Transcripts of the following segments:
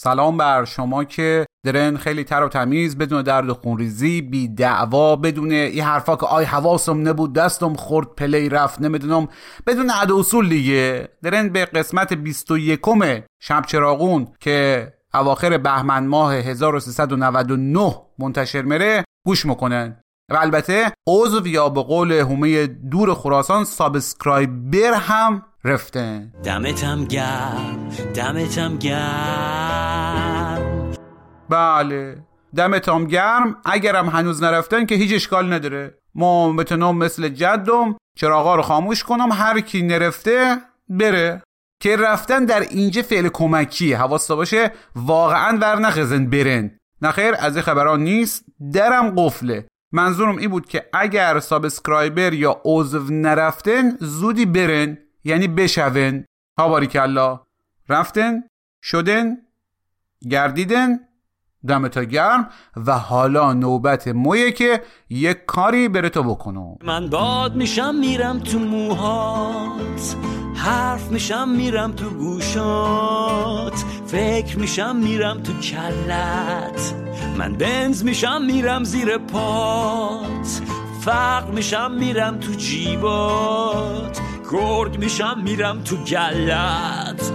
سلام بر شما که درن خیلی تر و تمیز بدون درد و خونریزی بی دعوا بدون این حرفا که آی حواسم نبود دستم خورد play رفت نمی‌دونم. بدون ادا اصول دیگه. درن به قسمت 21 شب چراغون که اواخر بهمن ماه 1399 منتشر مره گوش می‌کنن. و البته عضو یا به قول هومه دور خراسان subscriber هم رفته. دمتم گرم دمتم گرم. بله دمتام گرم. اگرم هنوز نرفتن که هیچ اشکال نداره. ما بتونم مثل جدم چراغا رو خاموش کنم هر کی نرفته بره. که رفتن در اینجا فعل کمکی حواستا باشه واقعا ور نخزن برن. نخیر از این خبران نیست. درم قفله. منظورم این بود که اگر subscriber یا عضو نرفتن زودی برن یعنی بشون ها باریکلا رفتن شدن گردیدن دمتا گرم و حالا نوبت مویه که یک کاری بره تو بکنم من باد میشم میرم تو موهات. حرف میشم میرم تو گوشات. فکر میشم میرم تو کلت. من بنز میشم میرم زیر پات. فقر میشم میرم تو جیبات. گرگ میشم میرم تو گلت.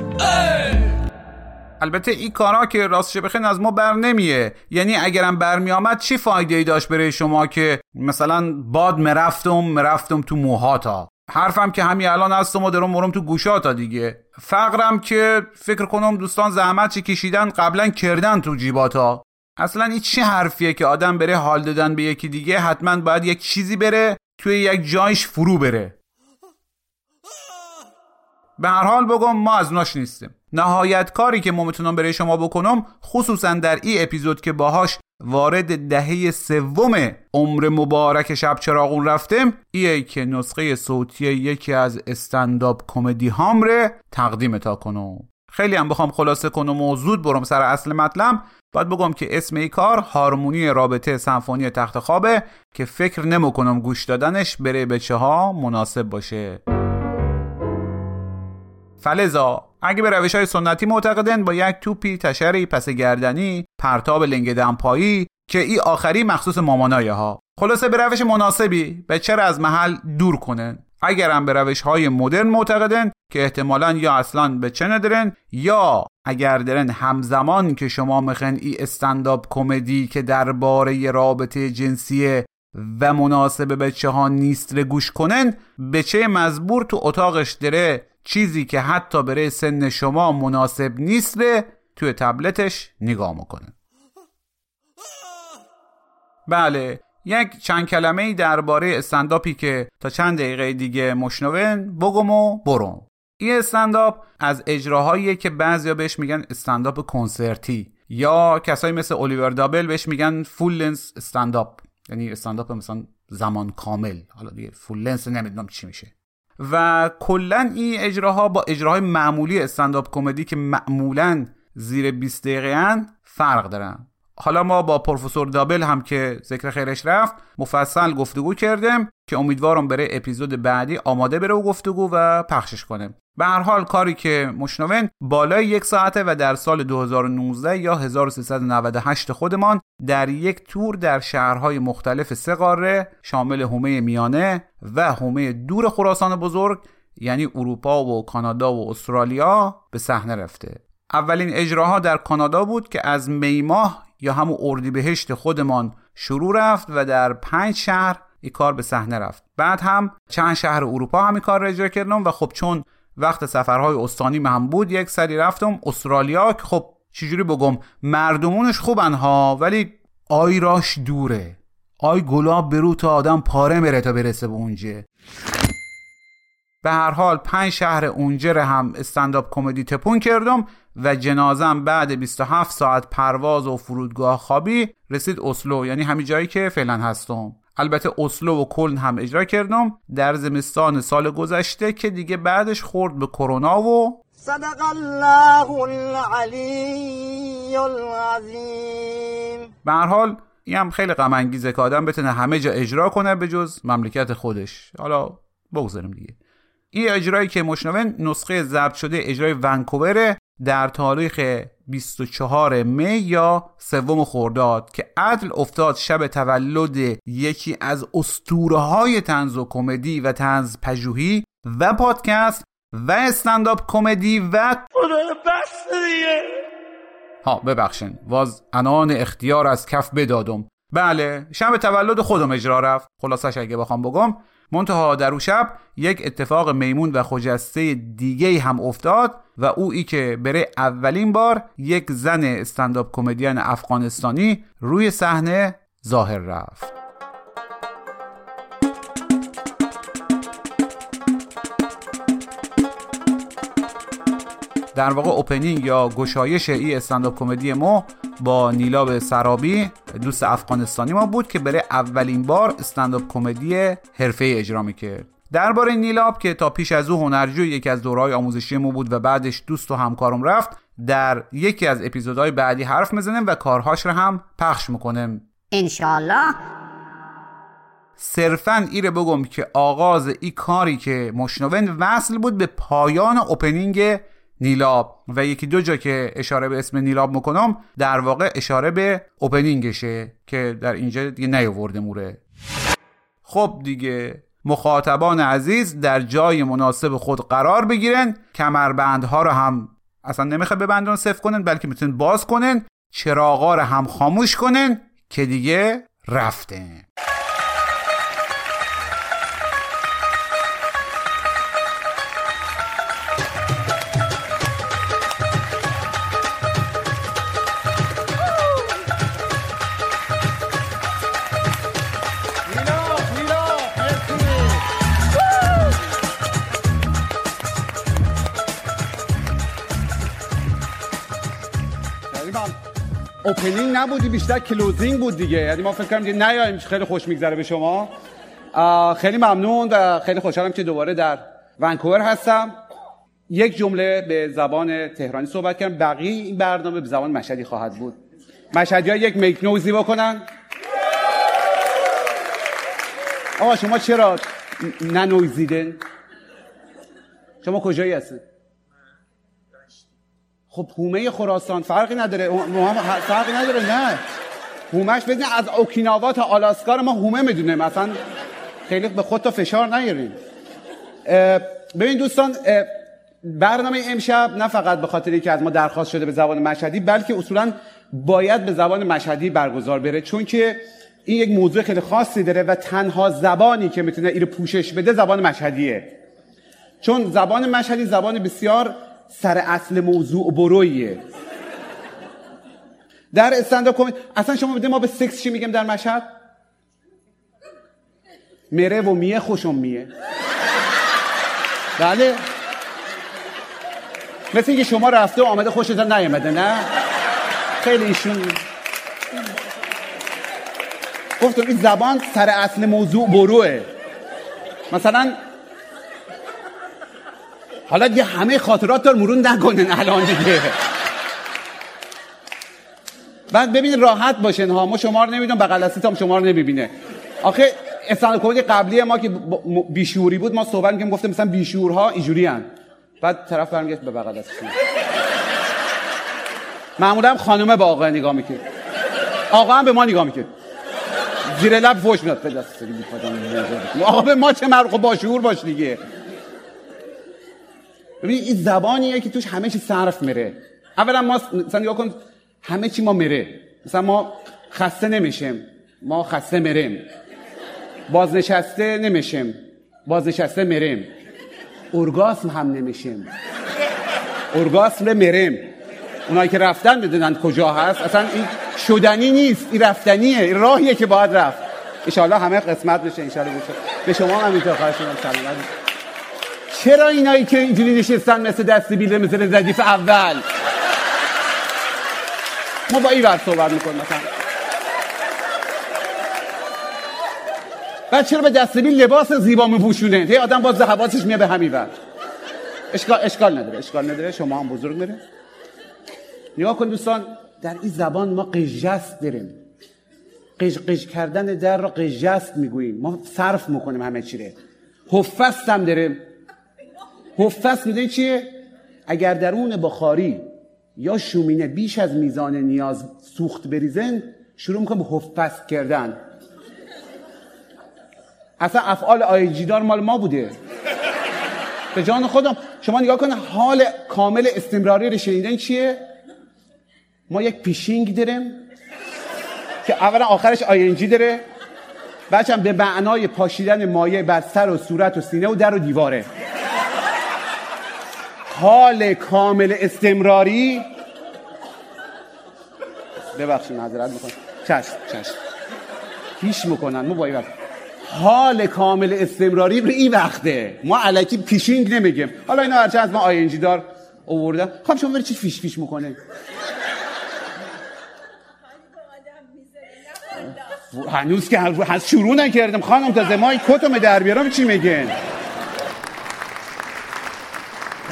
البته این کارا که راستش بخین از ما بر نمیه. یعنی اگرم برمی آمد چی فایده ای داشت برای شما که مثلا باد مرفتم مرفتم تو موهاتا؟ حرفم که همین الان هستم و درم مرم تو گوشاتا دیگه. فقرم که فکر کنم دوستان زحمت چی کشیدن قبلا کردن تو جیباتا. اصلا این چه حرفیه که آدم بره حال دادن به یکی دیگه حتما باید یک چیزی بره توی یک جایش فرو بره. به هر حال بگم ما از ناش نیستیم. نهایت کاری که ما می‌تونم برای شما بکنم خصوصا در این اپیزود که باهاش وارد دهه سوم عمر مبارک شب چراغون رفتم ایه که نسخه صوتی یکی از استنداپ کمدی هامره تقدیم تا کنم خیلی هم بخوام خلاصه کنم و زود برم سر اصل مطلب. باید بگم که اسم ای کار هارمونی رابطه سمفونی تخت خوابه که فکر نمی‌کنم گوش دادنش بره بچه ها مناسب باشه. فلزا اگه به روش های سنتی معتقدن با یک توپی تشری پس گردنی پرتاب لنگ دمپایی که ای آخری مخصوص مامانای ها خلاصه به روش مناسبی به چرا از محل دور کنن؟ اگرم به روش های مدرن معتقدن که احتمالا یا اصلا به چه ندارن یا اگر درن همزمان که شما میخن ای استنداپ کمدی که درباره رابطه جنسی و مناسب بچه ها نیست رو گوش کنن بچه مزبور تو اتاقش داره چیزی که حتی برای سن شما مناسب نیست توی تبلتش نگاه می‌کنه. بله یک چند کلمه درباره استنداپی که تا چند دقیقه دیگه مشنون بگم و برم. این استنداپ از اجراهایی که بعضیا بهش میگن استنداپ کنسرتی یا کسایی مثل الیور دابل بهش میگن فول لنس استنداپ. یعنی استنداپ مثلا زمان کامل. حالا دیگه فول لنس نمی‌دونم چی میشه. و کلا این اجراها با اجراهای معمولی استنداپ کمدی که معمولا زیر 20 دقیقه فرق دارن. حالا ما با پروفسور دابل هم که ذکر خیرش رفت مفصل گفتگو کردیم که امیدوارم بره اپیزود بعدی آماده بره و گفتگو و پخشش کنه. به هر حال کاری که مشنون بالای یک ساعته و در سال 2019 یا 1398 خودمان در یک تور در شهرهای مختلف سه قاره شامل هومه میانه و هومه دور خراسان بزرگ یعنی اروپا و کانادا و استرالیا به صحنه رفته. اولین اجراها در کانادا بود که از می ماه یا همون اردیبهشت خودمان شروع رفت و در پنج شهر این کار به صحنه رفت. بعد هم چند شهر اروپا هم این کار را اجرا کردم و خب چون وقت سفرهای استانی هم بود یک سری رفتم استرالیا که خب چجوری بگم مردمونش خوبن ها ولی آی راش دوره. آی گلاب به روتا آدم پاره میره تا برسه به اونجه. به هر حال پنج شهر اونجه هم استنداپ کمدی تپون کردم. و جنازم بعد 27 ساعت پرواز و فرودگاه خوابی رسید اسلو. یعنی همین جایی که فعلا هستم. البته اسلو و کلن هم اجرا کردم در زمستان سال گذشته که دیگه بعدش خورد به کرونا و صدق الله العلی العظیم. به هر حال این هم خیلی غم انگیزه که آدم بتونه همه جا اجرا کنه به جز مملکت خودش. حالا بگذاریم دیگه. این اجرایی که مشنون نسخه ضبط شده اجرای ونکوور در تاریخ 24 می یا سوم خرداد که عدل افتاد شب تولد یکی از اسطوره های تنز و کمدی و تنز پژوهی و پادکست و استنداپ کمدی و ها ببخشین. واز انان اختیار از کف بدادم. بله شب تولد خودم اجرا رفت. خلاصش اگه بخوام بگم منتها در او شب یک اتفاق میمون و خجسته دیگه هم افتاد و او ای که بره اولین بار یک زن استنداپ کمدین افغانستانی روی صحنه ظاهر رفت. در واقع اوپنینگ یا گشایش ای استنداپ کمدی ما با نیلاب سرابی دوست افغانستانی ما بود که برای اولین بار استنداپ کمدی حرفه اجرا می‌کرد. درباره نیلاب که تا پیش از او هنرجوی یکی از دورهای آموزشی ما بود و بعدش دوست و همکارم رفت در یکی از اپیزودهای بعدی حرف می‌زنیم و کارهاش رو هم پخش می‌کنیم. انشالله صرفا ایره بگم که آغاز ای کاری که مشنون وصل بود به پایان اوپنینگ نیلاب. و یکی دو جا که اشاره به اسم نیلاب می‌کنم در واقع اشاره به اوپنینگشه که در اینجا دیگه نیاورده موره. خب دیگه مخاطبان عزیز در جای مناسب خود قرار بگیرن کمربندها رو هم اصلا نمی‌خواد ببندن صفر کنن بلکه می‌تونن باز کنن چراغا رو هم خاموش کنن که دیگه رفتن. اوپنینگ نبودی بیشتر کلوزینگ بود دیگه. یعنی ما فکر کردیم نیایم خیلی خوش میگذره به شما. خیلی ممنون و خیلی خوشحالم که دوباره در ونکوور هستم. یک جمله به زبان تهرانی صحبت کردم بقیه این برنامه به زبان مشهدی خواهد بود. مشهدی ها یک میک نوزی بکنن. آقا شما چرا ننویزیدن شما کجایی هستید؟ خب هومه خراسان فرقی نداره. فرقی نداره نه. هومش بدین از اوکیناوا تا آلاسکا ما هومه می‌دونیم. مثلا خیلی به خود تا فشار نیاریم ببین دوستان برنامه امشب نه فقط به خاطر که از ما درخواست شده به زبان مشهدی بلکه اصولا باید به زبان مشهدی برگزار بره. چون که این یک موضوع خیلی خاصی داره و تنها زبانی که می‌تونه این پوشش بده زبان مشهدیه. چون زبان مشهدی زبان بسیار سر اصل موضوع برویه. در استنداپ کمدی اصلا شما بده ما به سکس چی میگیم در مشهد؟ میره و میه خوشم میه. بله. مثل اینکه شما رفته و آمده خوشتون نیامده نه؟ خیلی ایشون گفتم این زبان سر اصل موضوع بروه. مثلا حالا دیگه همه خاطرات رو مرون نکنن الان دیگه. بعد ببینید راحت باشین ها. ما شما رو نمی‌دونم بغل هم شما رو نمی‌بینه. آخه استند کمدی قبلی ما که بیشوری بود ما صحبت می‌کردیم گفتم مثلا بیشورها اینجوری ان بعد طرف برمیگشت به بغل دستشون معمولا هم خانومه به آقا نگاه می‌کرد. آقا هم به ما نگاه می‌کرد. زیر لب فوش میاد به دست. آقا به ما چه مرخ با شعور باش دیگه. ببین این زبانیه که توش همه چی صرف میره. اولا ما مثلا کن همه چی ما میره. مثلا ما خسته نمیشیم. ما خسته مریم. بازنشسته نمیشیم. بازنشسته مریم. ارگاسم هم نمیشیم. ارگاسم مریم. اونایی که رفتن بدونن کجا هست. اصلا این شدنی نیست. این رفتنیه. این راهیه که باید رفت. انشاءالله همه قسمت بشه. بشه. به شما هم اینطور خواهش می‌کنم. چرا اینایی که اینجوری نشستن مثل دستی بیله مثل ردیف اول؟ ما با این ور صحبت می‌کنیم مثلا. بعد چرا به دستبیل لباس زیبا میپوشونه؟ یه آدم باز حواسش میاد به همین ور. اشکال, اشکال نداره اشکال نداره. شما هم بزرگ میره نگاه کن دوستان در این زبان ما قژست داریم. قژ قژ کردن در را قژست می‌گوییم. ما صرف می‌کنیم همه چی رو. حفست هم داریم. حفست می‌دونی چیه؟ اگر درون بخاری یا شومینه بیش از میزان نیاز سوخت بریزن شروع می‌کنه به حفست کردن. اصلا افعال آیجیدار مال ما بوده. به جان خودم شما نگاه کن حال کامل استمراری رو شنیدن چیه؟ ما یک پیشینگ داریم که اولا آخرش آینجی داره. هم به معنای پاشیدن مایه بر سر و صورت و سینه و در و دیواره. حال کامل استمراری. ببخشید معذرت می‌کنم چشم چشم. پیش می‌کنن ما با این حال کامل استمراری به این وقته. ما علکی پیشینگ نمیگیم. حالا اینا هرچه از ما آینجی دار آوردم خب شما بری چی فیش فیش می‌کنه هنوز که هنوز شروع نکردم. خانم تازه ما این در بیارم چی میگن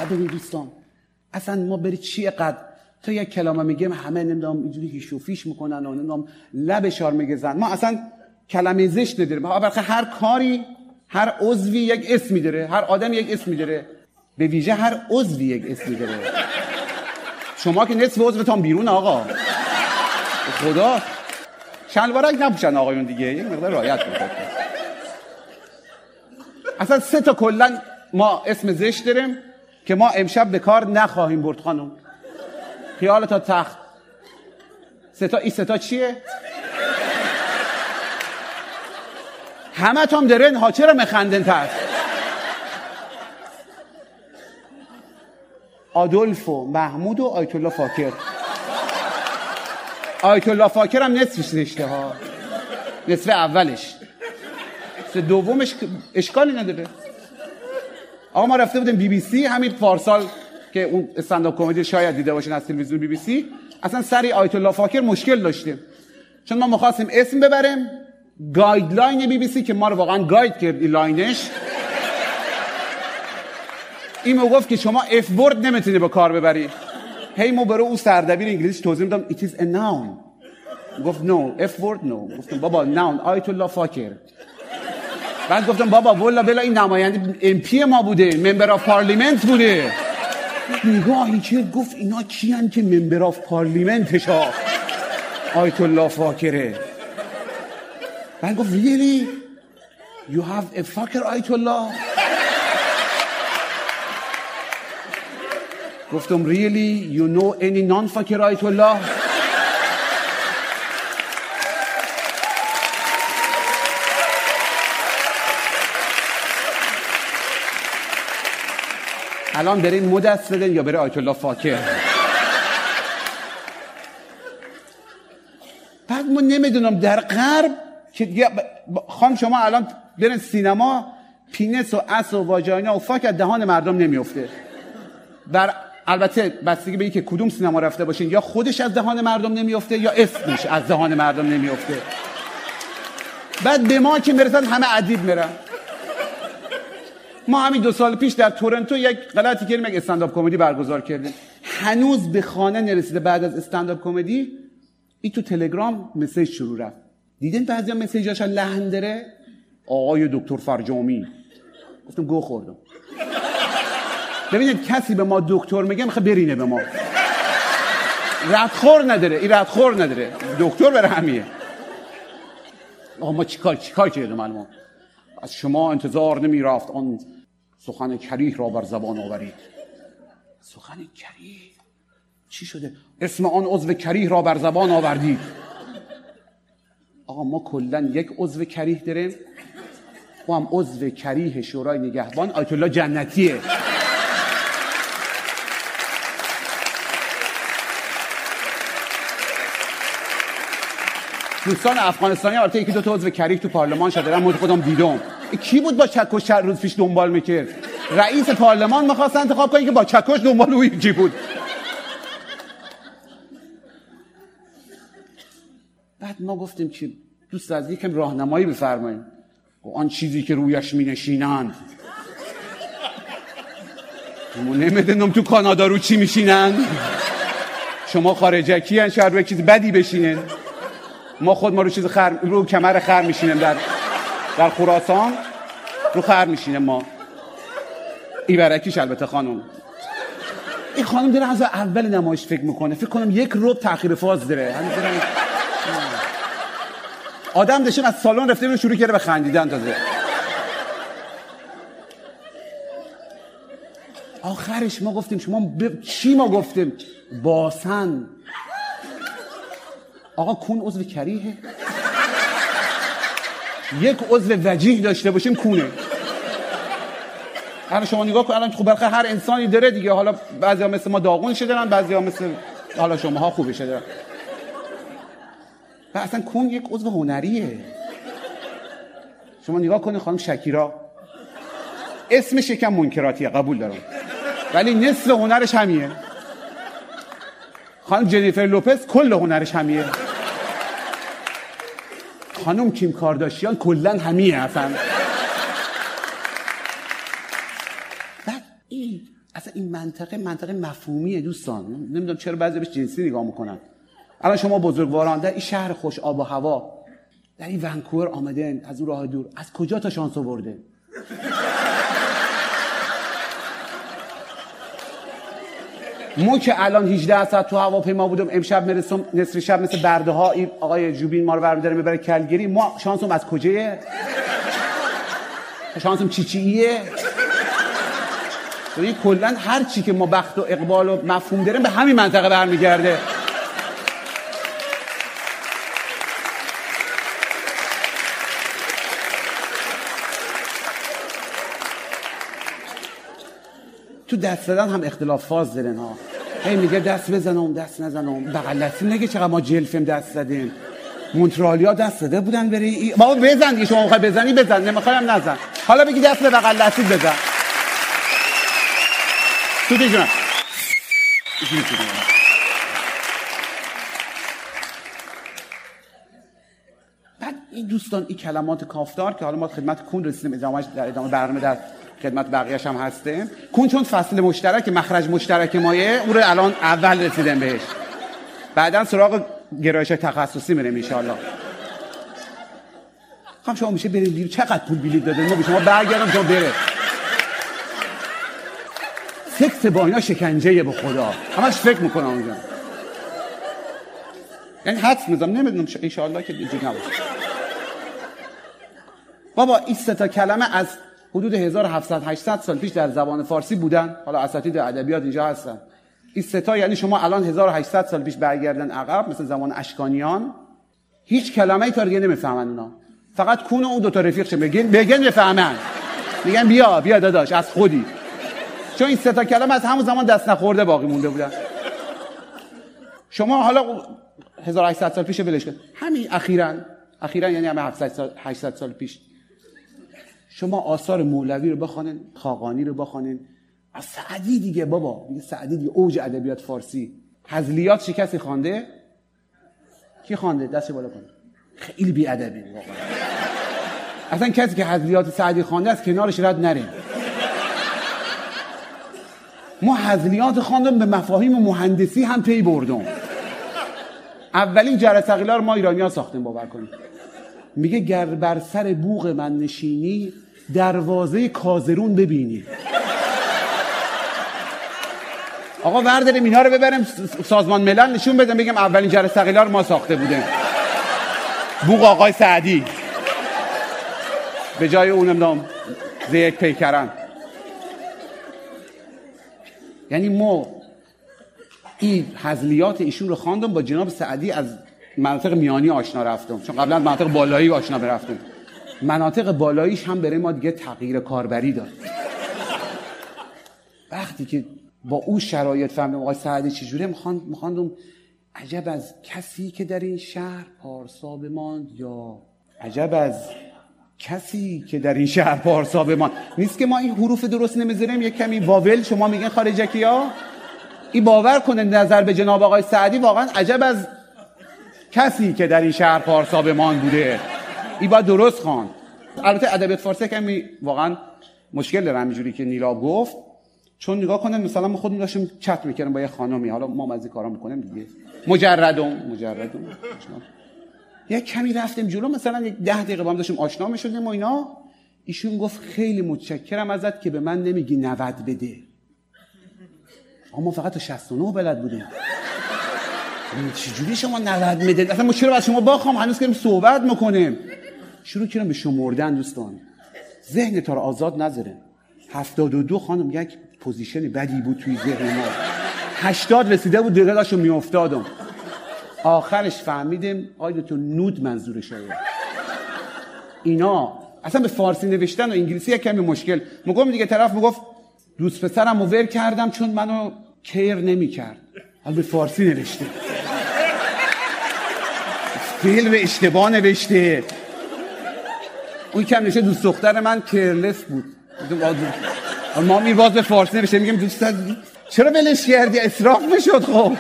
ببینید دوستان. اصلا ما بری چی قد؟ تا یک کلامه میگیم همه نمی‌دونم اینجوری هیش و فیش می‌کنن و نمی‌دونم لب شار میگزن. ما اصلا کلمه زشت نداریم. بلکه هر کاری هر عضوی یک اسمی داره هر آدم یک اسمی داره به ویژه هر عضوی یک اسمی داره شما که نصف عضوتان بیرون آقا. خدا. شلوارک نپوشن آقایون دیگه. یک مقدار رعایت کنید اصلا سه تا کلا ما اسم زشت داریم. که ما امشب به کار نخواهیم برد خانم. خیال تا تخت. ستا این ستا چیه؟ همه تام درن ها چرا مخندن تر؟ آدولف و محمود و آیت الله فاکر. آیت الله فاکر هم نصفش زشته ها. نصف اولش. نصف دومش اشکالی نداره. آقا ما رفته بودیم بی بی سی همین پارسال که اون استنداپ کمدی شاید دیده باشین از تلویزیون بی بی سی. اصلا سر ای آیت الله فاکر مشکل داشتیم. چون ما می‌خواستیم اسم ببریم guideline بی بی سی که ما رو واقعا guide کرد این line ش این گفت که شما F-word نمی‌تونی به کار ببری. هی مو بر او سردبیر انگلیسی توضیح میدم it is a noun. گفت no F-word no گفتم بابا noun آیت الله فاکر. بعد گفتم بابا والا بلا این نماینده MP ما بوده member of parliament بوده. نگاهی که گفت؟ اینا کیان که member of parliament ش ها آیت الله فاکره. بعد گفت really? You have a fucker آیت الله? گفتم really? You know any non fucker آیت الله? الان برین مدست بدن یا بره آیت الله فاکر بعد ما نمی‌دونم در غرب که خانم شما الان برین سینما penis و ass و vagina و fuck از دهان مردم نمیفته بر البته بستگی به که کدوم سینما رفته باشین یا خودش از دهان مردم نمیفته یا اسمش از دهان مردم نمیفته بعد به ما که می‌رسن همه ادیب میرن. ما همین دو سال پیش در تورنتو یک غلطی کردیم یک استنداپ کمدی برگزار کردیم. هنوز به خانه نرسیده بعد از استنداپ کمدی این تو تلگرام مسیج شروع رفت. دیدین بعضی مسیجاش لحن داره آقای دکتر فرجامی. گفتم گو خوردم. ببینید کسی به ما دکتر میگه می‌خواد برینه به ما. ردخور نداره این ردخور نداره. دکتر بره همیه آقا ما چیکار چیکار کردیم الان؟ از شما انتظار نمی رفت آن سخن کریه را بر زبان آورید. سخن کریه؟ چی شده؟ اسم آن عضو کریه را بر زبان آوردید. آقا ما کلا یک عضو کریه داریم. او هم عضو کریه شورای نگهبان آیت الله جنتیه. دوستان افغانستانی البته یکی دو تا عضو کریه تو پارلمان شده من خودم دیدم. کی بود با چکش چند روز پیش دنبال می‌کرد؟ رئیس پارلمان می‌خواست انتخاب کنی که با چکش دنبال او یکی بود. بعد ما گفتیم که دوست از یکم راهنمایی بفرمایید آن چیزی که رویش می نشینند ما نمی‌دونم تو کانادا رو چی میشینن. شما خارجکی هن شاید روی چیز بدی بشینن ما خود ما رو چیز خر رو کمر خر میشینیم در در خراسان. رو خر میشینیم ما. ایبرکیش البته خانم. این خانم داره از اول نمایش فکر می‌کنه. فکر کنم یک روب تاخیر فاز داره. آدم داشتیم از سالن رفته رو شروع کرده به خندیدن تازه. آخرش ما گفتیم شما ب... چی ما گفتیم؟ باسن. آقا کون عضو کریه؟ یک عضو وجیه داشته باشیم کونه. الان شما نگاه کن الان خب هر انسانی داره دیگه. حالا بعضی ها مثل ما داغون شدن بعضی ها مثل حالا شما ها خوبه شدن و اصلا کون یک عضو هنریه. شما نگاه کنید خانم شکیرا. اسمش یکم منکراتیه قبول دارم. ولی نصف هنرش همیه خانم جنیفر لوپز کل هنرش همیه خانم کیم کارداشیان کلا همیه اصلا. این اصلا این منطقه منطقه مفهومیه دوستان. نمی‌دونم چرا بعضی بهش جنسی نگاه می‌کنن. الان شما بزرگواران در این شهر خوش آب و هوا. در این ونکوور آمدن از اون راه دور. از کجا تا شانس آورده؟ ما که الان 18 ساعت تو هواپیما بودم امشب می‌رسم نصف شب مثل برده ها این آقای جوبین ما رو برمیداره می‌بره کلگیری. ما شانسم از کجایه؟ شانسم چی چیه یعنی کلا هر چی که ما بخت و اقبال و مفهوم داریم به همین منطقه برمیگرده. تو دست زدن هم اختلاف فاز دارن ها. هی میگه دست بزنم دست نزنم. بغلتی نگه چقدر ما جلفیم دست زدیم. مونترالیا دست زده بودن بری. ای... بابا بزن. شما می‌خوای بزنی بزن. نمی‌خوایم نزن. حالا بگی دست به بغل دستی بزن. تو دیگه بعد این دوستان این کلمات کافتار که حالا ما خدمت کون رسیدیم ادامهش در ادامه برنامه در خدمت بقیه‌اش هم هستیم. کون چون فصل مشترک مخرج مشترک مایه اون رو الان اول رسیدیم بهش. بعدا سراغ گرایش تخصصی میریم ان خب شما میشه برید دیر. چقدر پول بلیط دادن ما به شما برگردم شما بره. سکس با اینا شکنجه به خدا. همش فکر می‌کنم اونجا. یعنی حدس میزم نمی‌دونم ان که دیگه نباشه. بابا این سه تا کلمه از حدود 1700 800 سال پیش در زبان فارسی بودن. حالا اساتید ادبیات اینجا هستن. این ستا یعنی شما الان 1800 سال پیش برگردن عقب مثل زمان اشکانیان هیچ کلمه ای تا دیگه نمی‌فهمن اونا. فقط کون اون دو تا رفیقش بگین بگین بفهمن. میگن بیا بیا داداش از خودی. چون این سه تا کلمه از همون زمان دست نخورده باقی مونده بودن. شما حالا 1800 سال پیش ولش کن. همین اخیرا. اخیرا یعنی همه 700 سال 800 سال پیش. شما آثار مولوی رو بخوانین خاقانی رو بخوانین. از سعدی دیگه بابا دیگه سعدی دیگه اوج ادبیات فارسی. حزلیات چه کسی خوانده؟ کی خوانده؟ دست بالا کن. خیلی بی ادبی واقعا اصلا کسی که حذلیات سعدی خوانده از کنارش رد نریم ما حذلیات خواندم به مفاهیم مهندسی هم پی بردم. اولین جرس رو ما ایرانی ها ساختیم باور کنیم میگه گر بر سر بوغ من نشینی دروازه کازرون ببینی. آقا ورداریم اینا رو ببریم سازمان ملل نشون بدم بگم اولین جرس رو ما ساخته بودیم بوغ آقای سعدی. به جای اونم نام یک پیکرن یعنی ما این حزلیات ایشون رو خواندم با جناب سعدی از مناطق میانی آشنا رفتم. چون قبلا مناطق بالایی آشنا برفتم. مناطق بالاییش هم برای ما دیگه تغییر کاربری داد. وقتی که با او شرایط فهمیدم آقای سعدی چجوره میخواندم عجب از کسی که در این شهر پارسا بماند یا عجب از کسی که در این شهر پارسا بماند. نیست که ما این حروف درست نمی‌ذاریم یک کمی واول شما میگن خارجکی ها؟ این باور کنه نظر به جناب آقای سعدی واقعا عجب از کسی که در این شهر پارسا بماند بوده. این باید درست خوان البته ادبیات فارسی کمی واقعا مشکل داره همینجوری که نیلاب گفت. چون نگاه کنه مثلا ما خودمون داشتیم چت می‌کردیم با یه خانمی. حالا ما از این کارا می‌کنیم دیگه. مجردم مجردم یک کمی رفتیم جلو مثلا یک ده دقیقه با هم داشتیم آشنا می‌شدیم و اینا. ایشون گفت خیلی متشکرم ازت که به من نمیگی 90 بده. اما فقط تا 69 بلد بودیم. چجوری شما 90 میده اصلا ما چرا از شما باخوام؟ هنوز که صحبت می‌کنیم. شروع کردم به شمردن دوستان. ذهن تا رو آزاد نذاره. 72 خانم یک پوزیشن بدی بود توی ذهن ما. 80 رسیده بود دقیقه داشتم میافتادم. آخرش فهمیدیم آیا تو نود منظورش اینا اصلا به فارسی نوشتن و انگلیسی یک کمی مشکل. میگم دیگه طرف می‌گفت دوست پسرم ور کردم چون منو کیر نمی حالا به فارسی نوشته. فیل به اشتباه نوشته. اون کم نوشته دوست دختر من کرلس بود. ما می باز به فارسی نوشته میگم دوست چرا بلش کردی؟ اصراف می‌شد خب.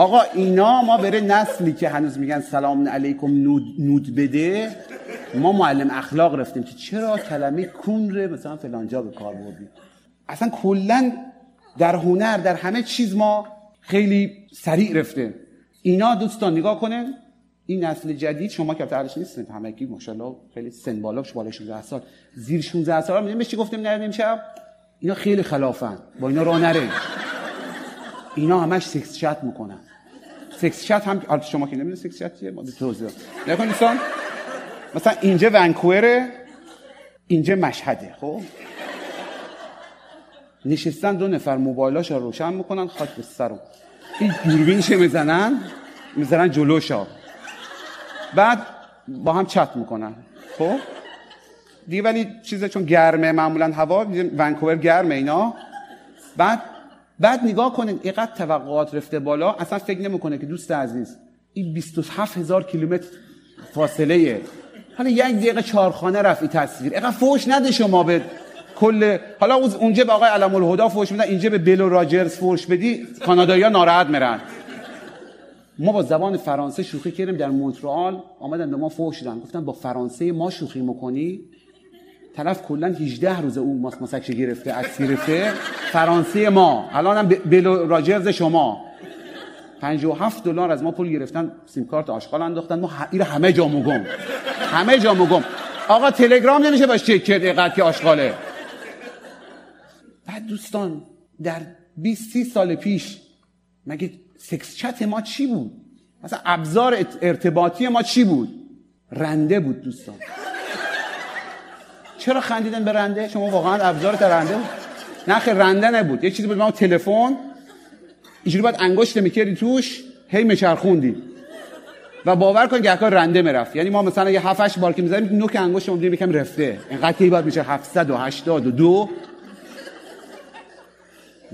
آقا اینا ما بره نسلی که هنوز میگن سلام علیکم نود, نود بده ما معلم اخلاق رفتیم که چرا کلمه کون مثلا فلانجا به کار بردیم؟ اصلا کلا در هنر در همه چیز ما خیلی سریع رفته. اینا دوستان نگاه کنن این نسل جدید شما که تعریش نیستید همگی ماشاءالله خیلی سن بالا بالای 16 سال زیر 16 سال می‌دونید چی گفتیم نره امشب اینا خیلی خلافن با اینا راه نره. اینا همش سکس چت می‌کنن. سکس چت هم شما که نمی‌دونید سکس چت چیه ما به توضیح نکن دوستان مثلا اینجا ونکووره اینجا مشهده خب؟ نشستن دو نفر موبایلاش رو روشن می‌کنن خاک به این دوربینش می‌زنن می‌زنن جلوشا. بعد با هم چت می‌کنن خب؟ دیگه ولی چیزه چون گرمه معمولا هوا ونکوور گرمه اینا. بعد بعد نگاه کنین اینقدر توقعات رفته بالا اصلا فکر نمی‌کنه که دوست عزیز این 27 هزار کیلومتر فاصله حالا یک دقیقه چارخانه رفت این تصویر. اینقدر فوش نده شما به کل حالا اونجا به آقای علم الهدا فوش میدن اینجا به بیلو راجرز فوش بدی کانادایی ناراحت میرن. ما با زبان فرانسه شوخی کردیم در مونترال آمدن به ما فوش دادن. گفتن با فرانسه ما شوخی می‌کنی؟ طرف کلا 18 روز اون ماس مسکش گرفته عکس گرفته. فرانسه ما. الان هم بلو راجرز شما. 57 دلار از ما پول گرفتن سیم کارت آشغال انداختن. ما این همه جا گم همه جا گم آقا تلگرام نمیشه باش چک کرد اینقدر که آشغاله. بعد دوستان در 20 سال پیش مگه سکس چت ما چی بود؟ مثلا ابزار ارتباطی ما چی بود؟ رنده بود دوستان. چرا خندیدن به رنده؟ شما واقعا ابزار رنده بود. نه خیر رنده نبود. یه چیزی بود ما تلفن. اینجوری باید انگشت می‌کردی توش هی مچرخوندی و باور کن که رنده می‌رفت. یعنی ما مثلا یه 7 8 بار که می‌زنیم نوک انگشتمون دیگه یکم رفته. اینقدر که باید میشه 782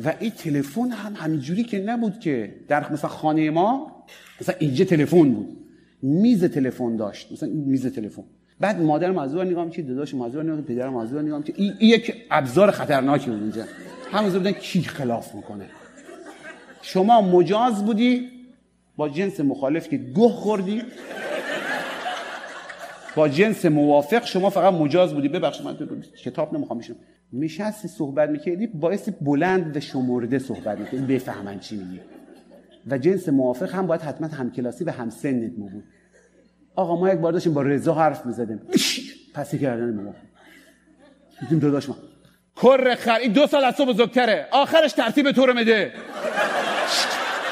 و این تلفن هم همینجوری که نبود که در مثلا خانه ما مثلا اینجا تلفن بود. میز تلفن داشت. مثلا میز تلفن. بعد مادر مازور نگاه که داداش مازور نگاه پدر مازور نگاه که این یک ابزار خطرناکی بود اینجا. همون بودن کی خلاف می‌کنه. شما مجاز بودی با جنس مخالف که گه خوردی. با جنس موافق شما فقط مجاز بودی. ببخشید من تو کتاب نمی‌خوام میشم میشستی صحبت می‌کردی باعث بلند و شمرده صحبت می‌کردی. بفهمن چی میگی. و جنس موافق هم باید حتما همکلاسی و همسنت بود. آقا ما یک بار داشتیم با رضا حرف می‌زدیم. پسی کردن ما دیدیم داداش ما. کر خر این دو سال از تو بزرگتره. آخرش ترتیب تو رو میده.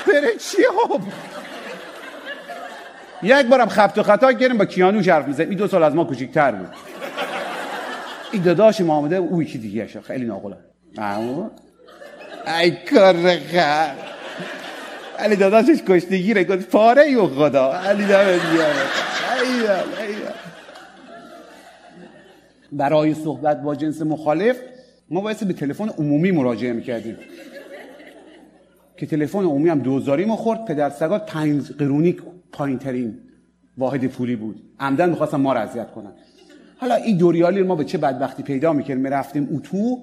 بره چی خب؟ یک بارم خبت و خطا کردیم با کیانوش حرف می‌زد این دو سال از ما کوچیک‌تر بود. این داداش ما آمده او یکی دیگه شد خیلی ناقله ای کر خر. علی داداشش کشتگیره گفت پاره یو خدا. علی داداش برای صحبت با جنس مخالف ما باید به تلفن عمومی مراجعه می‌کردیم. که تلفن عمومی هم دوزاری ما خورد پدر سگات پنج قرونی پایین ترین واحد پولی بود. عمدن می‌خواستن ما رو اذیت کنن. حالا این دوریالی ما به چه بدبختی پیدا می‌کردیم؟ می‌رفتیم اتو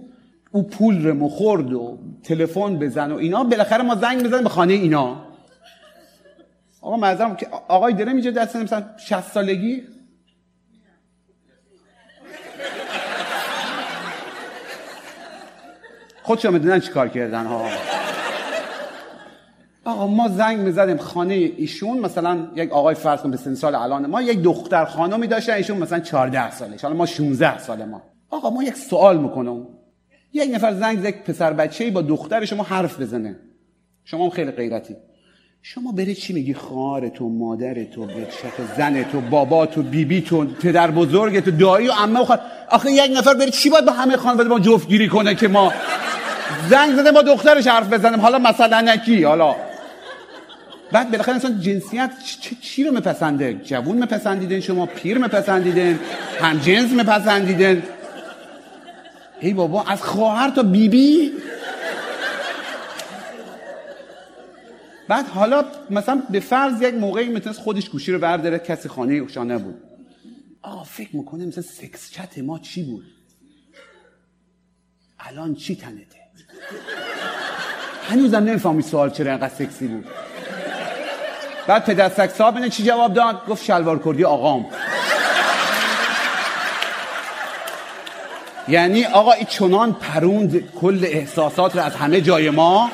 او پول رو مخورد و تلفن بزن و اینا. بالاخره ما زنگ بزنیم به خانه اینا. آقا معظرم که آقای داره اینجا دست مثلا 60 سالگی؟ خودشون می‌دونن چی کار کردن ها. آقا ما زنگ می‌زدیم خانه ایشون مثلا یک آقای فرض کن به سن سال الان ما یک دختر خانمی داشتن ایشون مثلا 14 سالش. حالا ما 16 سال ما. آقا ما یک سوال می‌کنم. یک نفر زنگ زد پسر بچه‌ای با دختر شما حرف بزنه. شما خیلی غیرتی. شما بری چی میگی؟ خواهر تو مادر تو بچه زن تو بابا تو بیبی تو پدر بزرگ تو دایی و عمه و آخه یک نفر بری چی باید با همه خانواده ما جفتگیری کنه که ما زنگ زده با دخترش حرف بزنیم؟ حالا مثلا نکی حالا. بعد بالاخره انسان جنسیت چی, چی رو میپسنده؟ جوون میپسندیدن شما پیر میپسندیدن هم جنس میپسندیدن. ای بابا از خواهر تا بیبی؟ بی بعد حالا مثلا به فرض یک موقعی می‌تونست خودش گوشی رو برداره کسی خانه اوشانه بود آقا فکر می‌کنه مثلا سکس چت ما چی بود؟ الان چی تنته؟ هنوزم نمی‌فهمی سوال چرا اینقدر سکسی بود. بعد پدر سگ صاحب چی جواب داد؟ گفت شلوار کردی آقام. یعنی آقا این چنان پروند کل احساسات رو از همه جای ما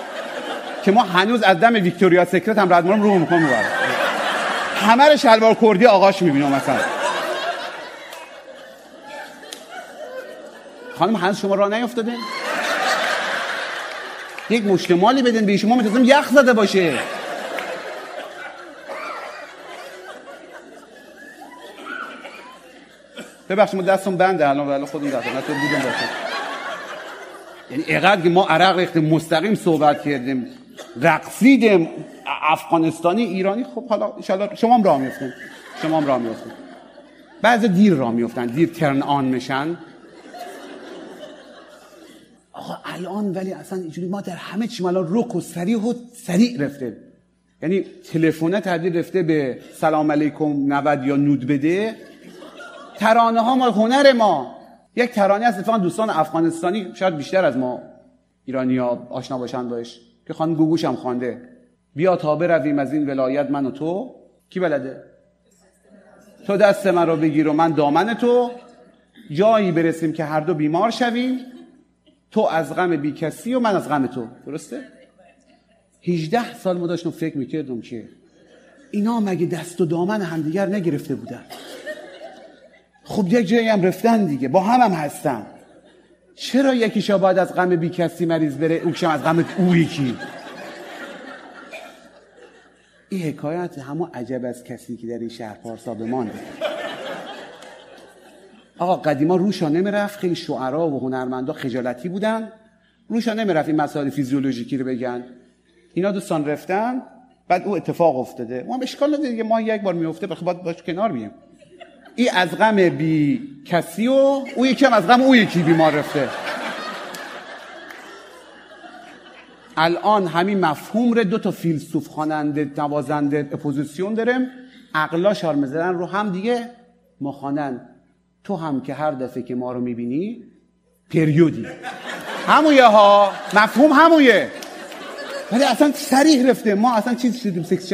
که ما هنوز از دم ویکتوریا سکرت هم ردمونم رو می‌کنم می‌برم. همه رو شلوار کردی آقاش می‌بینم مثلا. خانم هنوز شما را نیفتاده؟ یک مشتمالی بدین به شما می‌تونم یخ زده باشه. ببخشید ما دستم بنده الان ولی خودم نه تو بودم باشه. یعنی اقدر ما عرق ریختیم مستقیم صحبت کردیم. رقصیدیم افغانستانی ایرانی خب حالا ان شما هم راه میفتین شما هم راه میفتین بعضی دیر راه میفتن دیر ترن آن میشن. آقا الان ولی اصلا اینجوری ما در همه چی الان رک و سریع و سریع رفته. یعنی تلفن تبدیل رفته به سلام علیکم 90 یا نود بده. ترانه ها ما هنر ما. یک ترانه از اتفاقا دوستان افغانستانی شاید بیشتر از ما ایرانی ها آشنا باشن باش. که خان گوگوش هم خوانده بیا تا برویم از این ولایت من و تو. کی بلده؟ تو دست من رو بگیر و من دامن تو. جایی برسیم که هر دو بیمار شویم. تو از غم بی کسی و من از غم تو. درسته؟ 18 سال ما داشتم فکر می‌کردم که اینا مگه دست و دامن همدیگر نگرفته بودن. خب یک جایی هم رفتن دیگه. با هم هم هستن. چرا یکیشا باید از غم بی کسی مریض بره اوکشم از غم او یکی؟ این حکایت همه عجب از کسی که در این شهر پارسا بمانده. آقا قدیما روشا نمی‌رفت خیلی شعرا و هنرمندا خجالتی بودن. روشا نمی‌رفت این مسائل فیزیولوژیکی رو بگن. اینا دوستان رفتن بعد او اتفاق افتاده. ما اشکال نداره ما یک بار میفته باید باش کنار بیم. این از غم بی کسی و او یکی از غم او یکی بیمار رفته. الان همین مفهوم رو دو تا فیلسوف خواننده نوازنده اپوزیسیون داریم. عقلا شار می‌زنن رو هم دیگه ما تو هم که هر دفعه که ما رو می‌بینی پریودی. همویه ها. مفهوم همویه. ولی اصلا سریح رفته. ما اصلا چیز شدیم سکس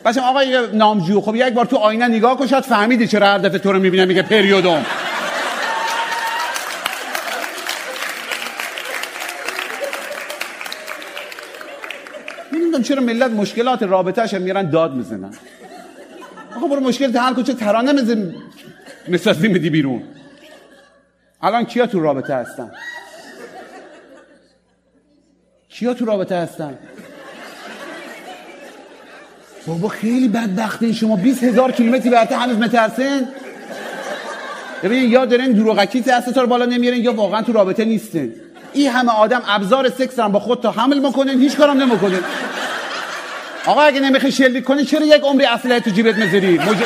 چتی رفته بچه آقای نامجو خب یک بار تو آینه نگاه کن فهمیدی چرا هر دفعه تو رو می‌بینم میگه پریودم نمی‌دونم چرا ملت مشکلات رابطهش میرن داد می‌زنن. آقا برو مشکل حل کن چه ترانه میزن می‌سازی میدی بیرون. الان کیا تو رابطه هستن؟ کیا تو رابطه هستن؟ بابا خیلی بدبختین شما. 20 هزار کیلومتری برته هنوز مترسین ببین یا دارین دروغکی تا رو بالا نمیارین یا واقعا تو رابطه نیستین این همه آدم ابزار سکس هم با خود تا حمل می‌کنین هیچ کارم نمی‌کنین آقا اگه نمی‌خوای شلیک کنی چرا یک عمری اصله تو جیبت می‌ذاری؟ مج...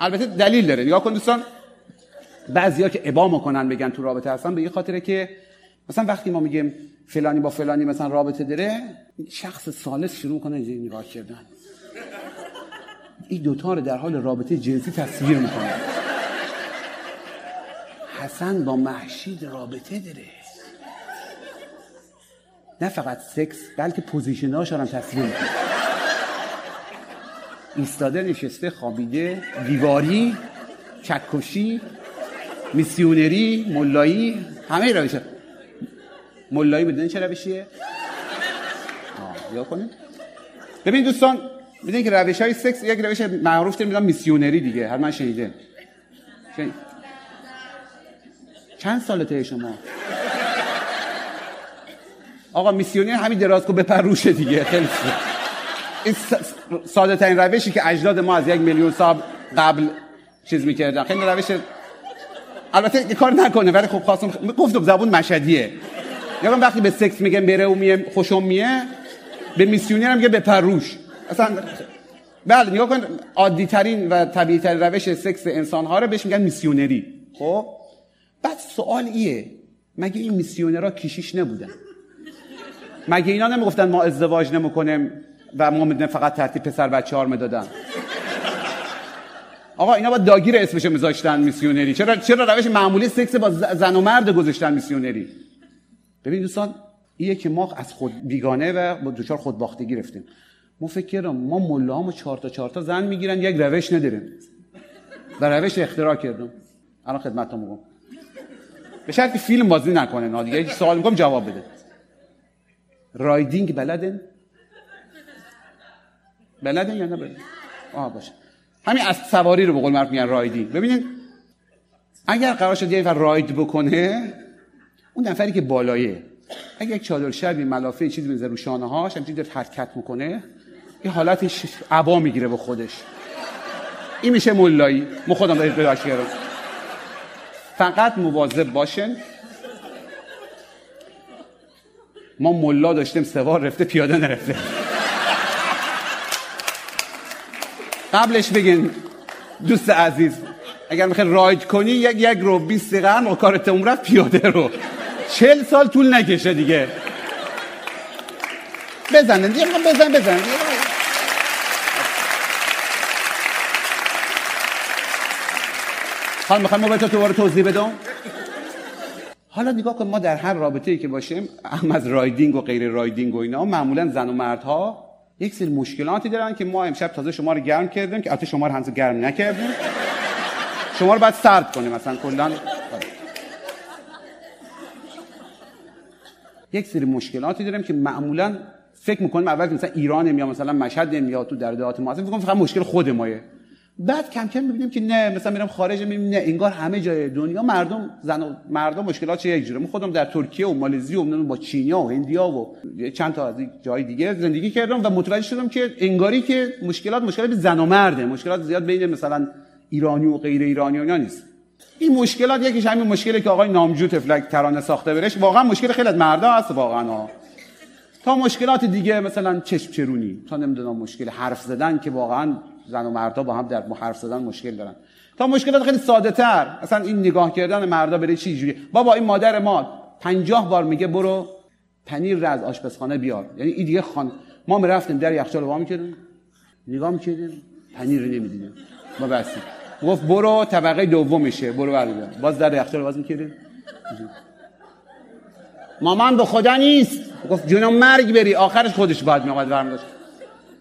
البته دلیل داره. نگاه کن دوستان. بعضیا که ابا می‌کنن بگن تو رابطه هستن به این خاطره که مثلا وقتی ما میگیم فلانی با فلانی مثلا رابطه داره شخص سالس شروع کنه نگاه کردن. این دوتا رو در حال رابطه جنسی تصویر می‌کنه. حسن با محشید رابطه داره. نه فقط سکس بلکه پوزیشناش هم تصویر می‌کنه. ایستاده نشسته خوابیده دیواری چکشی میسیونری ملایی همه روش ملایی می‌دونین چه روشیه؟ یا کنید ببین دوستان می‌دونین که روش های سکس یک روش معروف داریم می‌دونم میسیونری دیگه. هر من شنیده شنید. چند سالته شما؟ آقا میسیونری همین دراز کو بپر روشه دیگه. خیلی این ساده ترین روشی که اجداد ما از یک میلیون سال قبل چیز می‌کردن. خیلی روش البته کار نکنه ولی خب خواستم گفتم زبون مشهدیه. یا وقتی به سکس میگم بره و میه خوشم میه به میسیونر میگه بپر روش اصلا بله نگاه کن عادی ترین و طبیعی ترین روش سکس انسان ها رو بهش میگن میسیونری. خب؟ بعد سوال ایه مگه این میسیونرها کشیش نبودن؟ مگه اینا نمی‌گفتن ما ازدواج نمی‌کنیم و ما فقط ترتیب پسر بچه ها می‌دادن؟ آقا اینا با doggy ر اسمش میذاشتن missionary. چرا چرا روش معمولی سکس با زن و مرد گذاشتن missionary؟ ببین دوستان ایه که ما از خود بیگانه و دچار خودباختگی رفتیم. ما فکر کردم ما ملا چهار تا چهار تا زن می‌گیرن یک روش نداریم. و روش اختراع کردم. الان خدمتتون میگم. به شرطی فیلم بازی نکنه نه دیگه. سوال میگم جواب بده. riding بلدن بلدن یا نه بلدن آه باشه. همین از سواری رو به قول معروف میگن رایدینگ. ببینید اگر قرار شد یه راید بکنه اون نفری که بالایه. اگر یک چادر شبی ملافه چیزی بزنه رو شانه هاش همچین داره حرکت می‌کنه یه حالتش عبا می‌گیره به خودش. این میشه ملایی ما خودم پیداش کردم فقط مواظب باشن. ما ملا داشتیم سوار رفته پیاده نرفته. قبلش بگین دوست عزیز اگر می‌خوای راید کنی یک یک رو 20 دقیقه هم کارت رفت پیاده رو. چل سال طول نکشه دیگه. بزنن دیگه بزن بزن حالا می‌خوایم ما دوباره توضیح بدم. حالا نگاه کن ما در هر رابطه ای که باشیم هم از riding و غیر رایدینگ و اینا معمولا زن و مردها یک سری مشکلاتی دارن که ما امشب تازه شما رو گرم کردیم که البته شما رو هنوز گرم نکردیم. شما رو باید سرد کنیم مثلا کلا. یک سری مشکلاتی داریم که معمولا فکر می‌کنیم اول مثلا ایران یا مثلا مشهد یا تو در دهات ما فکر فقط مشکل خود مایه. بعد کم کم می‌بینیم که نه مثلا میرم خارج می‌بینیم نه انگار همه جای دنیا مردم زن و مردم مشکلات یک جوره. من خودم در ترکیه و مالزی و با چینیا و هندیا و چند تا از جای دیگه زندگی کردم و متوجه شدم که انگاری که مشکلات مشکلات زن و مرده. مشکلات زیاد بین مثلا ایرانی و غیر ایرانی و نیست. این مشکلات یکیش همین مشکلی که آقای نامجو تفلک ترانه ساخته برش واقعا مشکل خیلی از مردا هست واقعا. تا مشکلات دیگه مثلا چشم چرونی. تا نمی‌دونم مشکل حرف زدن که واقعا زن و مردا با هم در حرف زدن مشکل دارن. تا مشکلات خیلی ساده تر مثلا این نگاه کردن مردا بره چی جوری بابا این مادر ما پنجاه بار میگه برو پنیر را از آشپزخانه بیار. یعنی این دیگه خان ما رفتیم در یخچال وا می‌کردیم؟ نگاه می‌کردیم؟ پنیر رو نمی‌دیدیم. ما بس گفت برو طبقه دوم میشه برو بردار باز در یخچال باز می‌کردیم مامان به خدا نیست. گفت جونم مرگ بری. آخرش خودش باید میامد برم داشت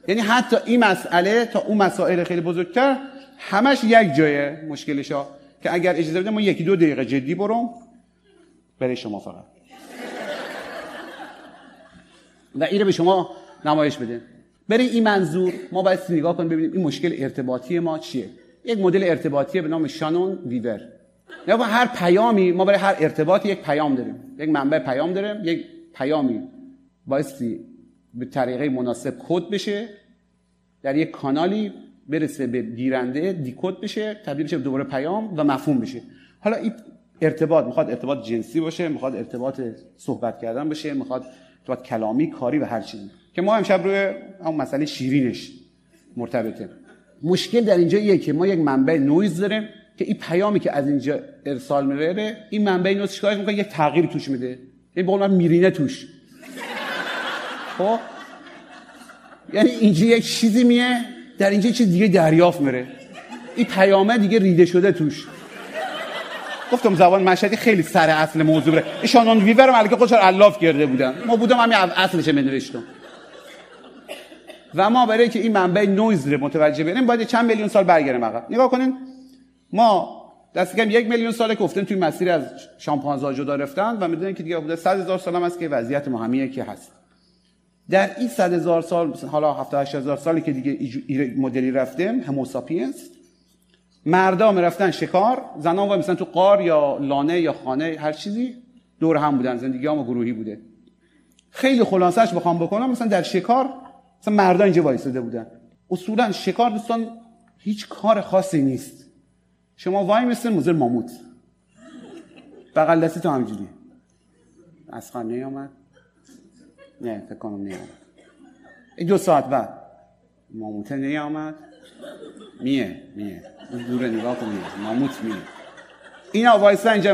یعنی حتی این مسئله تا اون مسائل خیلی بزرگتر همش یک جایه مشکلش ها که اگر اجازه بده ما یکی دو دقیقه جدی برم برای شما فقط. و اینو به شما نمایش بده. برای این منظور. ما باید نگاه کنیم ببینیم این مشکل ارتباطی ما چیه. یک مدل ارتباطی به نام شانون ویور. با هر پیامی ما برای هر ارتباطی یک پیام داریم. یک منبع پیام داریم یک پیامی. بایستی به طریقه مناسب کد بشه در یک کانالی برسه به گیرنده دیکود بشه تبدیل بشه دوباره پیام و مفهوم بشه. حالا این ارتباط می‌خواد ارتباط جنسی باشه می‌خواد ارتباط صحبت کردن باشه می‌خواد ارتباط کلامی کاری و هر چیزی. که ما امشب روی اون مسئله شیرینش مرتبطه. مشکل در اینجا ایه که ما یک منبع نویز داریم که این پیامی که از اینجا ارسال میره این منبع نویز چیکارش می‌کنه؟ یک تغییر توش میده. این به میرینه توش. خب؟ یعنی اینجا یک چیزی میه در اینجا چیز دیگه دریافت میره. این پیامه دیگه ریده شده توش. گفتم زبان مشهدی خیلی سر اصل موضوع بره ایشان اون ویور ملکه خودش الاف کرده بودن. ما بودم همین اصلش بنوشتم و ما برای که این منبع نویز رو متوجه بریم باید چند میلیون سال برگردیم عقب نگاه کنین ما دست کم یک میلیون ساله گفتیم توی مسیر از شامپانزه جدا رفتن و می‌دونن که دیگه بوده 100 هزار سال هم هست که وضعیت ما همیه که هست. در این 100 هزار سال حالا 70 هزار سالی که دیگه مدلی رفتیم هموساپینس مردا رفتن شکار زنان وای مثلا تو قار یا لانه یا خانه هر چیزی دور هم بودن زندگی هم گروهی بوده. خیلی خلاصش بخوام بکنم مثلا در شکار مثلا مردا اینجا وایساده بودن. اصولا شکار دوستان هیچ کار خاصی نیست. شما وای مثل موزر ماموت. بغل دستی تو همجوری از خانه آمد. نه فکر کنم نیامد دو ساعت بعد. ماموته نیامد میه میه. دوره نگاه کنید ماموت میه. اینا وایسا اینجا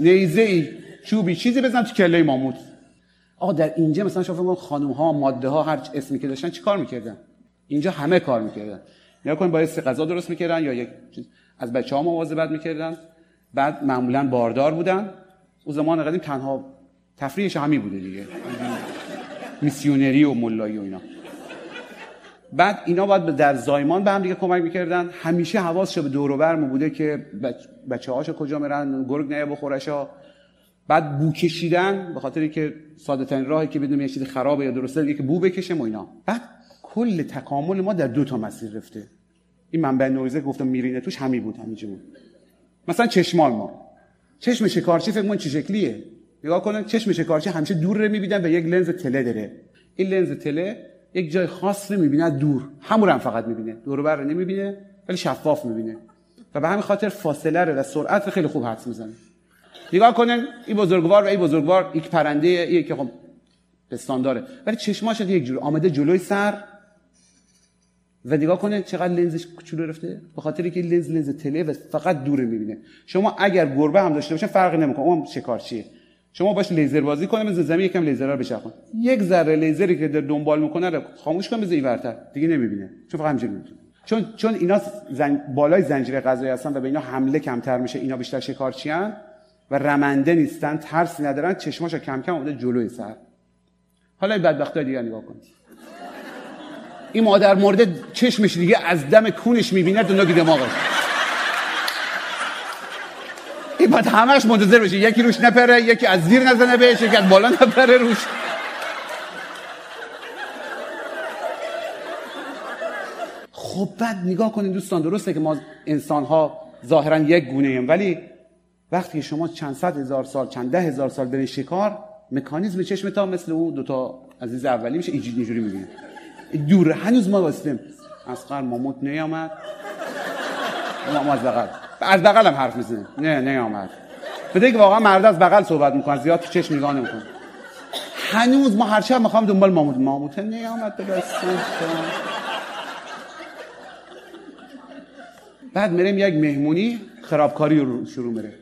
نیزه ای چوبی چیزی بزن تو کله ماموت. آقا در اینجا مثلا شما خانم ها ماده ها هر اسمی که داشتن چی کار می‌کردن؟ اینجا همه کار می‌کردن. یا کن باید غذا درست می‌کردن یا یک چیز از بچه ها مواظبت می‌کردن. بعد معمولا باردار بودن. او زمان قدیم تنها تفریحش همین بوده دیگه. میسیونری و ملایی و اینا. بعد اینا باید در زایمان به هم دیگه کمک می‌کردن. همیشه حواسش به دور و برم بوده که بچه هاشو کجا میرن گرگ نیا بخورشا. بعد بو کشیدن به خاطر که ساده ترین راهی که بدونیم یه چیزی خرابه یا درسته که بو بکشه و اینا. بعد کل تکامل ما در دو تا مسیر رفته. این منبع نویزه گفتم میرینه توش همین بود همینجا بود. مثلا چشمان ما. چشم شکارچی فکر چه شکلیه. نگاه کنن چشم شکارچی همیشه دور رو می‌بینن و یک لنز تله داره. این لنز تله یک جای خاص رو می‌بینه دور. همون هم فقط می‌بینه. دور بر نمی‌بینه ولی شفاف می‌بینه. و به همین خاطر فاصله رو و سرعت رو خیلی خوب حدس می‌زنه. نگاه کنن این بزرگوار و این بزرگوار یک پرنده یک که خب پستان داره. ولی چشماش یک جور آمده جلوی سر. و نگاه کنه چقدر لنزش کوچولو رفته. به خاطر که لنز لنز تله و فقط دور می‌بینه. شما اگر گربه هم داشته باشه فرقی نمی‌کنه. اون شکارچیه شما باش لیزر بازی کنه مثل زمین یکم لیزر رو بچرخون. یک ذره لیزری که در دنبال می‌کنه رو خاموش کن بذار ورتر دیگه نمی‌بینه. چون فقط همینجوری می‌تونه چون چون اینا زن... بالای زنجیره غذایی هستن و به اینا حمله کمتر میشه. اینا بیشتر شکارچی هن و رمنده نیستن ترس ندارن چشماشو کم کم اومده جلوی سر. حالا این بدبختا دیگه نگاه کن. این مادر مورد چشمش دیگه از دم کونش می‌بینه تو نگی دماغش. این باید همش منتظر بشه. یکی روش نپره یکی از زیر نزنه بهش یکی از بالا نپره روش. خب بعد نگاه کنید دوستان درسته که ما انسان ها ظاهرا یک گونه ایم ولی وقتی شما چند صد هزار سال چند ده هزار سال برین شکار مکانیزم چشم تا مثل اون دوتا عزیز اولی میشه اینجوری می‌بینه دوره هنوز ما واسطیم از ماموت نیامد. ما از بغل. از بغل هم حرف می‌زنه نه آمد بده که واقعا مرد از بغل صحبت می‌کنه زیاد تو چشم نگاه نمی‌کنه. هنوز ما هر شب می‌خوام دنبال ماموت. ماموت نیامد به بعد میریم یک مهمونی خرابکاری رو شروع میره.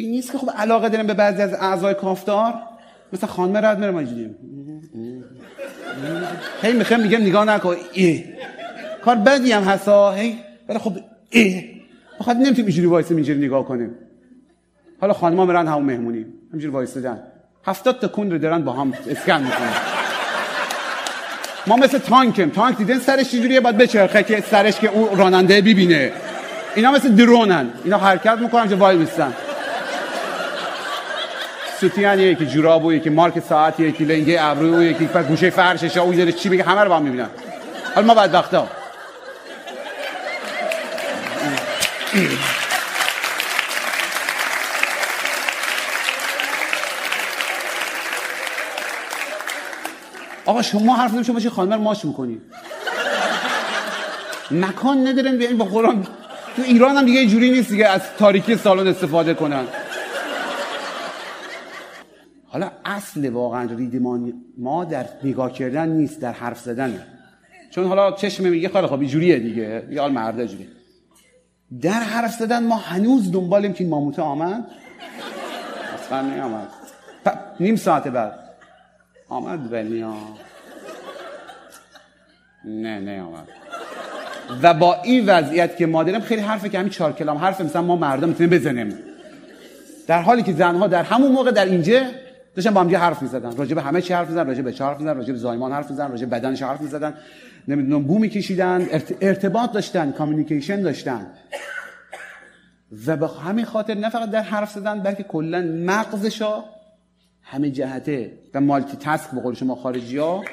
این نیست که خب علاقه داریم به بعضی از اعضای کافتار؟ مثل خانم رد میره ما اینجوری هی می‌خوام میگم نگاه نکن. ای. کار بدی هم هستا هی. ولی خب ای. بخاطر نمی‌تونیم اینجوری وایس اینجوری نگاه کنیم. حالا خانم‌ها میرن همون مهمونی. همینجوری وایسادن هفتاد تا کون رو دارن با هم اسکن می‌کنن. ما مثل تانکیم. تانک دیدن سرش چجوریه باید بچرخه که سرش که اون راننده ببینه. اینا مثل درونن. اینا حرکت می‌کنن که وای میستن سوتیان یکی جوراب و یکی مارک ساعت یکی لنگه ابرو و یکی پس گوشه فرشش او داره چی بگه همه رو با هم می‌بینن. حالا ما بدبختا. آقا شما حرف نمیشه باشی خانم رو ماش می‌کنی؟ مکان ندارن بیاین با قرآن. تو ایران هم دیگه جوری نیست دیگه از تاریکی سالن استفاده کنن. حالا اصل واقعا ریدمان ما در نگاه کردن نیست در حرف زدنه چون حالا چشم میگه خیلی خب جوریه دیگه. یه حال مرده جوری. در حرف زدن ما هنوز دنبالیم که این ماموته آمد؟ اصلا نیامد. نیم ساعت بعد. آمد ولی. نه نه آمد و با این وضعیت که ما داریم خیلی حرفه که همین چهار کلام حرف مثلا ما مردم می‌تونیم بزنیم. در حالی که زنها در همون موقع در اینجا داشتن با هم دیگه حرف می‌زدن. راجع به همه چی حرف می‌زدن راجع به چه حرف می‌زدن راجع به زایمان حرف می‌زدن راجع به بدنش حرف می‌زدن. نمی‌دونم بو میکشیدن ارت... ارتباط داشتن کامیونیکیشن داشتن. و به همین خاطر نه فقط در حرف زدن بلکه کلا مغزشا همه جهته و مالتی تاسک به قول شما خارجی ها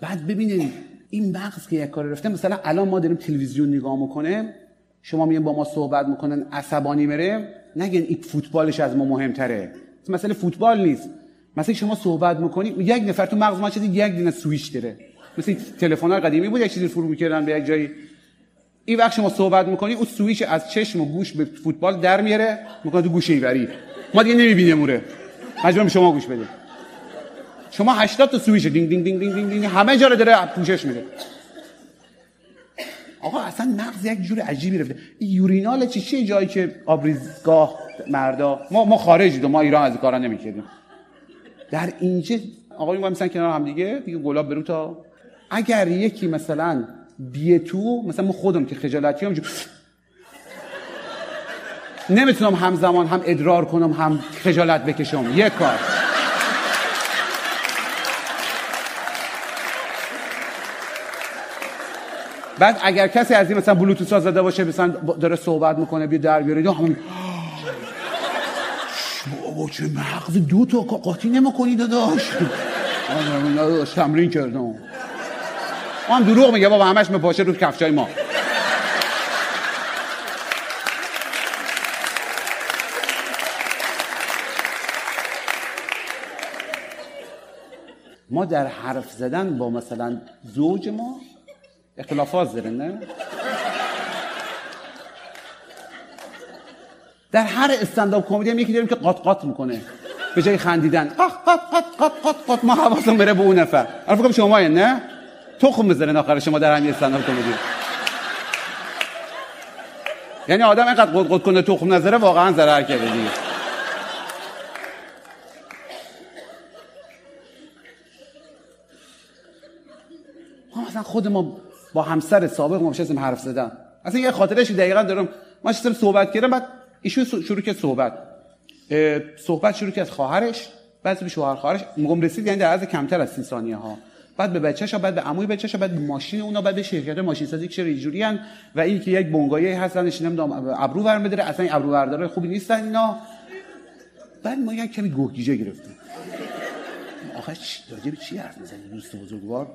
بعد ببینید این مغز که یک کار رفته مثلا الان ما داریم تلویزیون نگاه می‌کنه شما میگن با ما صحبت می‌کنن عصبانی میره نگن این فوتبالش از ما مهمتره. مثلا فوتبال نیست. مثلا شما صحبت می‌کنی یک نفر تو مغز ما چیزی یک دونه سویچ داره. مثل تلفن های قدیمی بود یک چیزی فرو می‌کردن به یک جایی. این وقت شما صحبت می‌کنی اون سویچ از چشم و گوش به فوتبال در میاره می‌کنه تو گوشه ایوری ما دیگه نمی‌بینیم موره مجبورم شما گوش بدید شما 80 تا سویچ دینگ دینگ دینگ دینگ دینگ, همه جا رو داره پوشش میده. آقا اصلا مغز یک جور عجیبی رفته. این urinal چی؟ چیه جایی که آبریزگاه مردا ما ما خارجی ما ایران از کارا نمی‌کردیم. در اینجا آقا ما مثلا کنار هم دیگه دیگه گلاب برو تا. اگر یکی مثلا بیه تو مثلا ما خودم که خجالتی هم نمی‌تونم همزمان هم ادرار کنم هم خجالت بکشم. یک کار بعد اگر کسی از این مثلا بلوتوث زده باشه مثلا داره صحبت می‌کنه بیا در بیاره همون بابا چه مغز دو تا قاطی نمی‌کنی داداش. داداش تمرین کردم. هم دروغ میگه بابا همش مپاشه رو کفشای ما. ما در حرف زدن با مثلا زوج ما اختلافات داره نه؟ در هر استنداپ کمدی هم یکی داریم که قات قات می‌کنه. به جای خندیدن. قات قات قات قات قات ما حواسم بره به اون نفر. الان فکر شما نه؟ تخم بزنن آخر شما در همین استنداپ کمدی. یعنی آدم اینقدر قد قد کنه تخم نظره واقعا ضرر کرده دیگه. ما مثلا خود ما با همسر سابق ما حرف زدن. اصلا یه خاطرش دقیقا دارم. ما صحبت کردم بعد ایشون شروع کرد صحبت. صحبت شروع کرد خواهرش بعد به شوهر خواهرش. میگم رسید یعنی در عرض کمتر از 30 ثانیه ها. بعد به بچه‌ش بعد به عموی بچه‌ش بعد ماشین اونا بعد به شرکت ماشین سازی که اینجوری و این که یک بنگایی هستنش نمی‌دونم ابرو ور داره اصلا ابرو برداره خوبی نیستن اینا. بعد ما یک کمی گوگیجه گرفتیم. آخه راجع به چی حرف می‌زنی دوست بزرگوار؟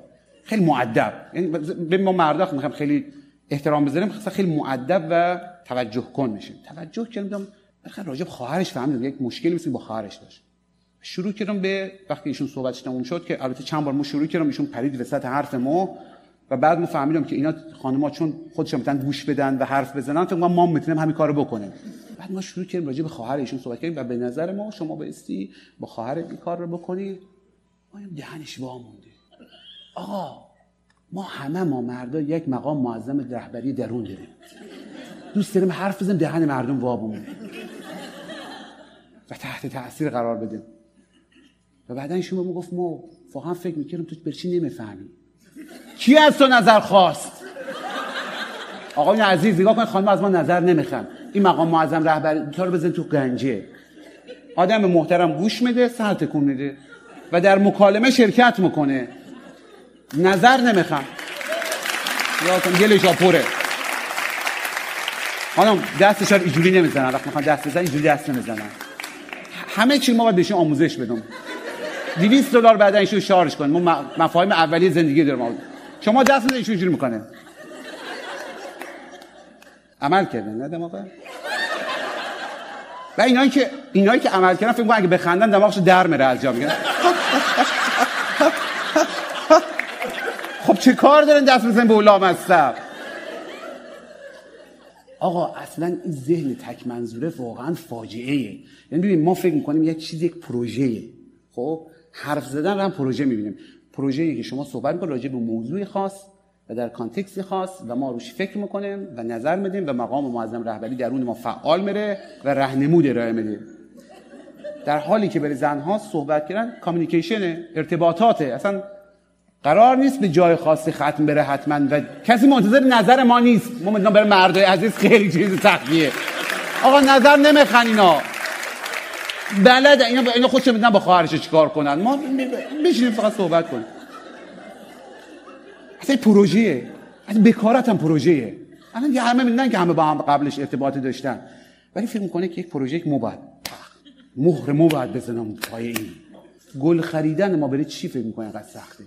خیلی معدب یعنی ما مردا می‌خوام. خیلی احترام بذاریم خیلی معدب و توجه کن میشیم. توجه کردم بخاطر راجب خواهرش فهمیدم یک مشکلی مثل با خواهرش داشت. شروع کردم به وقتی ایشون صحبتش تموم شد که البته چند بار ما شروع کردم ایشون پرید وسط حرف ما و بعد ما فهمیدم که اینا خانم‌ها چون خودشون می‌تونن گوش بدن و حرف بزنن فکر ما می‌تونیم همین کارو بکنیم. بعد ما شروع کردیم راجع به خواهر ایشون صحبت کردیم و به نظر ما شما بایستی با خواهر این کار رو بکنی. ما دهنش وا مونده آقا ما همه ما مردا یک مقام معظم رهبری درون داریم. دوست داریم حرف بزنیم دهن مردم وا بمونه. و تحت تاثیر قرار بدیم و بعدا ایشون به گفت ما واقعا فکر می‌کردم تو برچی نمی‌فهمی. کی از تو نظر خواست؟ آقای عزیز نگاه کن خانم از ما نظر نمی‌خوان. این مقام معظم رهبری تو رو بزن تو گنجه. آدم محترم گوش میده سر تکون میده. و در مکالمه شرکت می‌کنه. نظر نمی‌خوام. یادتون گلش پره حالا دستش رو اینجوری نمی‌زنن وقتی می‌خوان دست بزنن اینجوری دست نمی‌زنن همه چی ما باید بهشون آموزش بدیم 200 دلار بعد ایشون شارژ کنیم ما مفاهیم اولیه زندگی داریم. شما دست بزنید اینجوری می‌کنه. عمل کردن نه دماغ. و اینایی که اینایی که عمل کردن فکر کنم اگه بخندن دماغش در میره از جا میگن. خب چه کار دارن دست بزنن به اولام هستم آقا اصلا این ذهن تک منظوره واقعا فاجعه ایه. یعنی ببین ما فکر می‌کنیم یک چیز یک پروژه خب؟ حرف زدن رو هم پروژه می‌بینیم. پروژه‌ای که شما صحبت می‌کنید راجع به موضوعی خاص و در کانتکسی خاص و ما روش فکر می‌کنیم و نظر میدیم و مقام معظم رهبری درون ما فعال میره و رهنمود ارائه میدیم در حالی که برای زنها صحبت کردن کامیکیشن ارتباطاته. اصلا قرار نیست به جای خاصی ختم بره حتما و کسی منتظر نظر ما نیست. ما مثلا برای مردای عزیز خیلی چیز سختیه. آقا نظر نمیخن اینا. بلد اینا اینا خودش میدن با خواهرش چیکار کنن. ما بشینیم فقط صحبت کنیم. اصلا پروژه اصلا بکارت هم پروژه الان یه همه می‌دونن که همه با هم قبلش ارتباطی داشتن. ولی فکر می‌کنه که یک پروژه یک مو باید مهر مو باید بزنم پای این گل خریدن ما بره چی فکر می‌کنه اینقدر سخته؟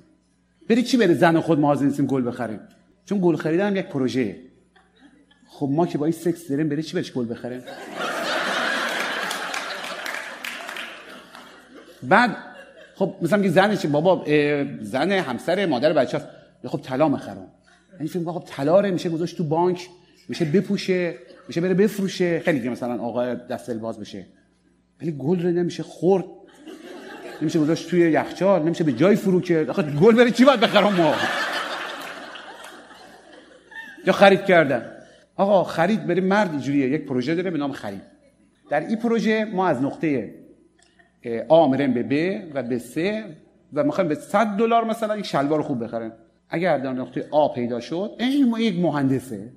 بری چی بره زن خود ما نیستیم گل بخریم چون گل خریدن یک پروژه خب ما که با این سکس داریم بری چی برش گل بخریم بعد خب مثلا میگه زن چه بابا زن همسر مادر بچه هست. خب طلا می‌خرم. یعنی فکر خب طلا میشه گذاشت تو بانک میشه بپوشه میشه بره بفروشه. خیلی که مثلا آقا دست باز بشه. ولی گل رو نمیشه خورد. نمیشه گذاشت توی یخچال نمیشه به جای فرو کرد آخه گل بره چی باید بخرم ما؟ یا خرید کردن. آقا خرید بری مرد اینجوریه. یک پروژه داره به نام خرید. در این پروژه ما از نقطه آ میریم به ب و به س و می‌خوایم به 100 دلار مثلا یک شلوار خوب بخریم اگر در نقطه آ پیدا شد این ما یک مهندسه.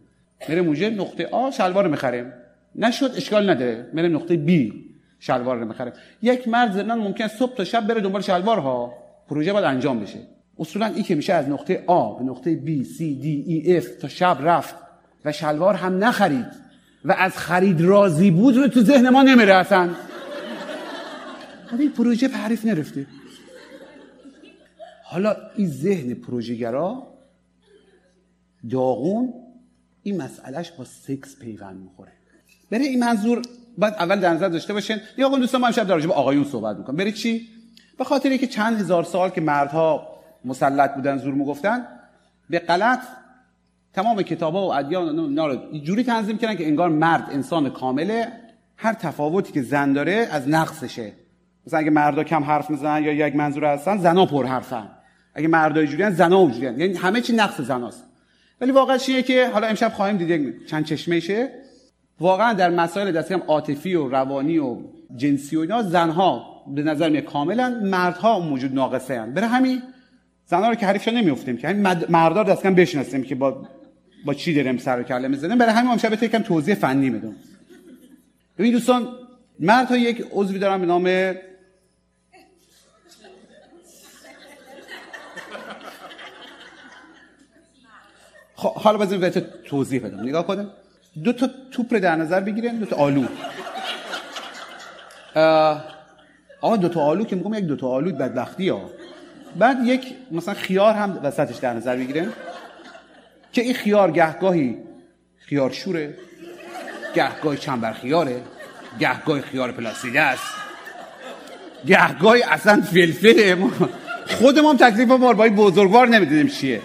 میریم اونجا نقطه آ شلوار رو می‌خریم. نشد اشکال نداره. میریم نقطه بی. شلوار رو یک مرد زنان ممکن صبح تا شب بره دنبال شلوار ها پروژه باید انجام بشه. اصولا این که میشه از نقطه آ به نقطه B C D E F تا شب رفت و شلوار هم نخرید و از خرید راضی بود رو تو ذهن ما نمیره اصلا این پروژه تعریف نرفته. حالا این ذهن پروژهگرا داغون این مسئلهش با سکس پیوند می‌خوره. برای این منظور باید اول در نظر داشته باشین. یا آقا دوستان ما امشب در آقایون صحبت می‌کنم برای چی؟ به خاطر اینکه چند هزار سال که مردها مسلط بودن زور می‌گفتن به غلط تمام کتابا و ادیان اینا رو جوری تنظیم کردن که انگار مرد انسان کامله. هر تفاوتی که زن داره از نقصشه. مثلا اگه مردا کم حرف می‌زنن یا یک منظور هستن زنا پر حرفن. اگه مردای جوریان زنا اونجوریان یعنی همه چی نقص زناست. ولی واقعا چیه که حالا امشب خواهیم دید چند چشمه واقعا در مسائل دست کم عاطفی و روانی و جنسی و اینا زنها به نظر میاد کاملا مردها موجود ناقصه هستند برای همین زنها رو که حریفش نمیافتیم که همین مردا دست کم بشناسیم که با با چی داریم سر و کله می‌زنیم. برای همین امشب یکم توضیح فنی میدم ببین دوستان مردها یک عضوی دارن به نام حالا بزنیم بهت توضیح بدم. نگاه کنیم. دو تا توپ رو در نظر بگیریم دو تا آلو. آقا دو تا آلو که میگم یک دو تا آلو بدبختی ها. بعد یک مثلا خیار هم وسطش در نظر بگیریم که این خیار گهگاهی خیار شوره گهگاهی چنبر خیاره گهگاهی خیار پلاستیده است. گهگاهی اصلا فلفله خودمون تکلیف ما با بزرگوار نمی‌دونیم چیه.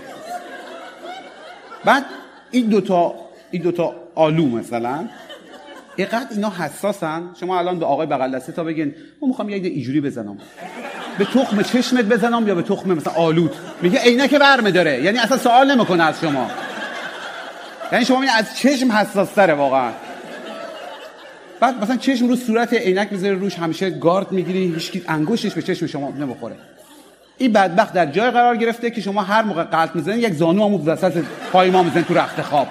بعد این دوتا این دوتا آلو مثلا. اینقدر اینا حساسن. شما الان به آقای بغل دسته تا بگین ما می‌خوام یه ایجوری بزنم. به تخم چشمت بزنم یا به تخم مثلا آلوت؟ میگه عینک برمه داره. یعنی اصلا سوال نمی‌کنه از شما. یعنی شما از چشم حساس تره واقعا. بعد مثلا چشم رو صورت عینک می‌ذاره روش همیشه گارد می‌گیری هیچ انگشتش به چشم شما نمی‌خوره. این بدبخت در جای قرار گرفته که شما هر موقع قلط می‌زنید یک زانو هم وسط پای ما می‌زنید تو رخت خواب.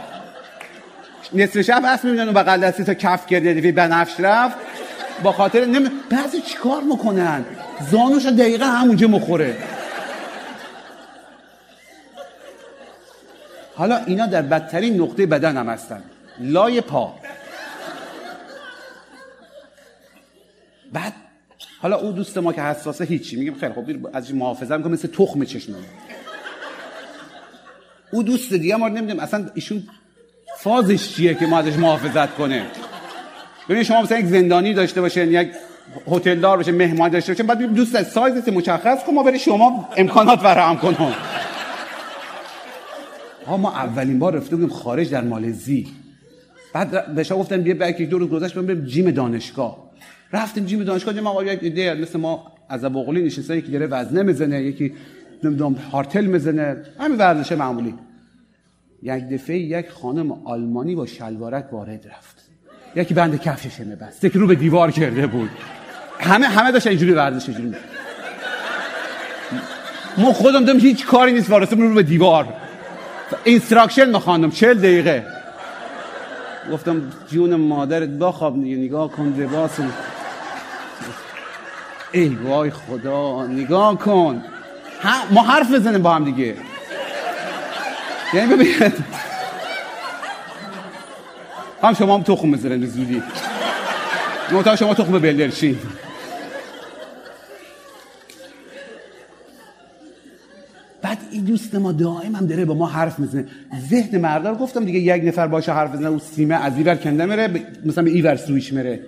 نصف شب هست می‌بینن و بغل دستی تا کف دیوی بنفش رفت. با خاطر نمی... بعضی چیکار می‌کنن؟ زانوش دقیقا همونجا مخوره حالا اینا در بدترین نقطه بدن هم هستن. لای پا. بعد حالا او دوست ما که حساسه هیچی. میگیم خیلی خب از محافظت می‌کنه مثل تخم چشمه. او دوست دیگه ما نمی‌دونیم اصلا ایشون فازش چیه که ما ازش محافظت کنه ببین شما مثلا یک زندانی داشته باشین یک هتل دار باشه مهمان داشته باشه بعد دوست سایزت مشخص کن ما برای شما امکانات فراهم کنم ها ما اولین بار رفته بودیم خارج در مالزی بعد بهش گفتم بیا بعد دو روز گذشت بریم جیم دانشگاه. رفتیم جیم دانشگاه دیدم آقا یک ایده مثل ما از بغلی نشسته یکی داره وزنه می‌زنه یکی نمی‌دونم هالتر می‌زنه همین ورزش معمولی. یک دفعه یک خانم آلمانی با شلوارک وارد رفت. یکی بند کفشش میبست یکی رو به دیوار کرده بود. همه همه داشتن اینجوری ورزش اینجوری ما خودم دیدم هیچ کاری نیست وارسته رو به دیوار. instruction میخواندم چل دقیقه. گفتم جون مادرت بخواب دیگه نگاه کن لباس. ای وای خدا نگاه کن. ما حرف بزنیم با هم دیگه. یعنی ببینید. هم شما هم تخم بزنید زودی. منتها شما تخم بلدرچین بعد این دوست ما دائم هم داره با ما حرف می‌زنه. ذهن مردا گفتم دیگه یک نفر باشه حرف بزنه او سیمه از ایور کنده میره مثلا به ایور سویش میره.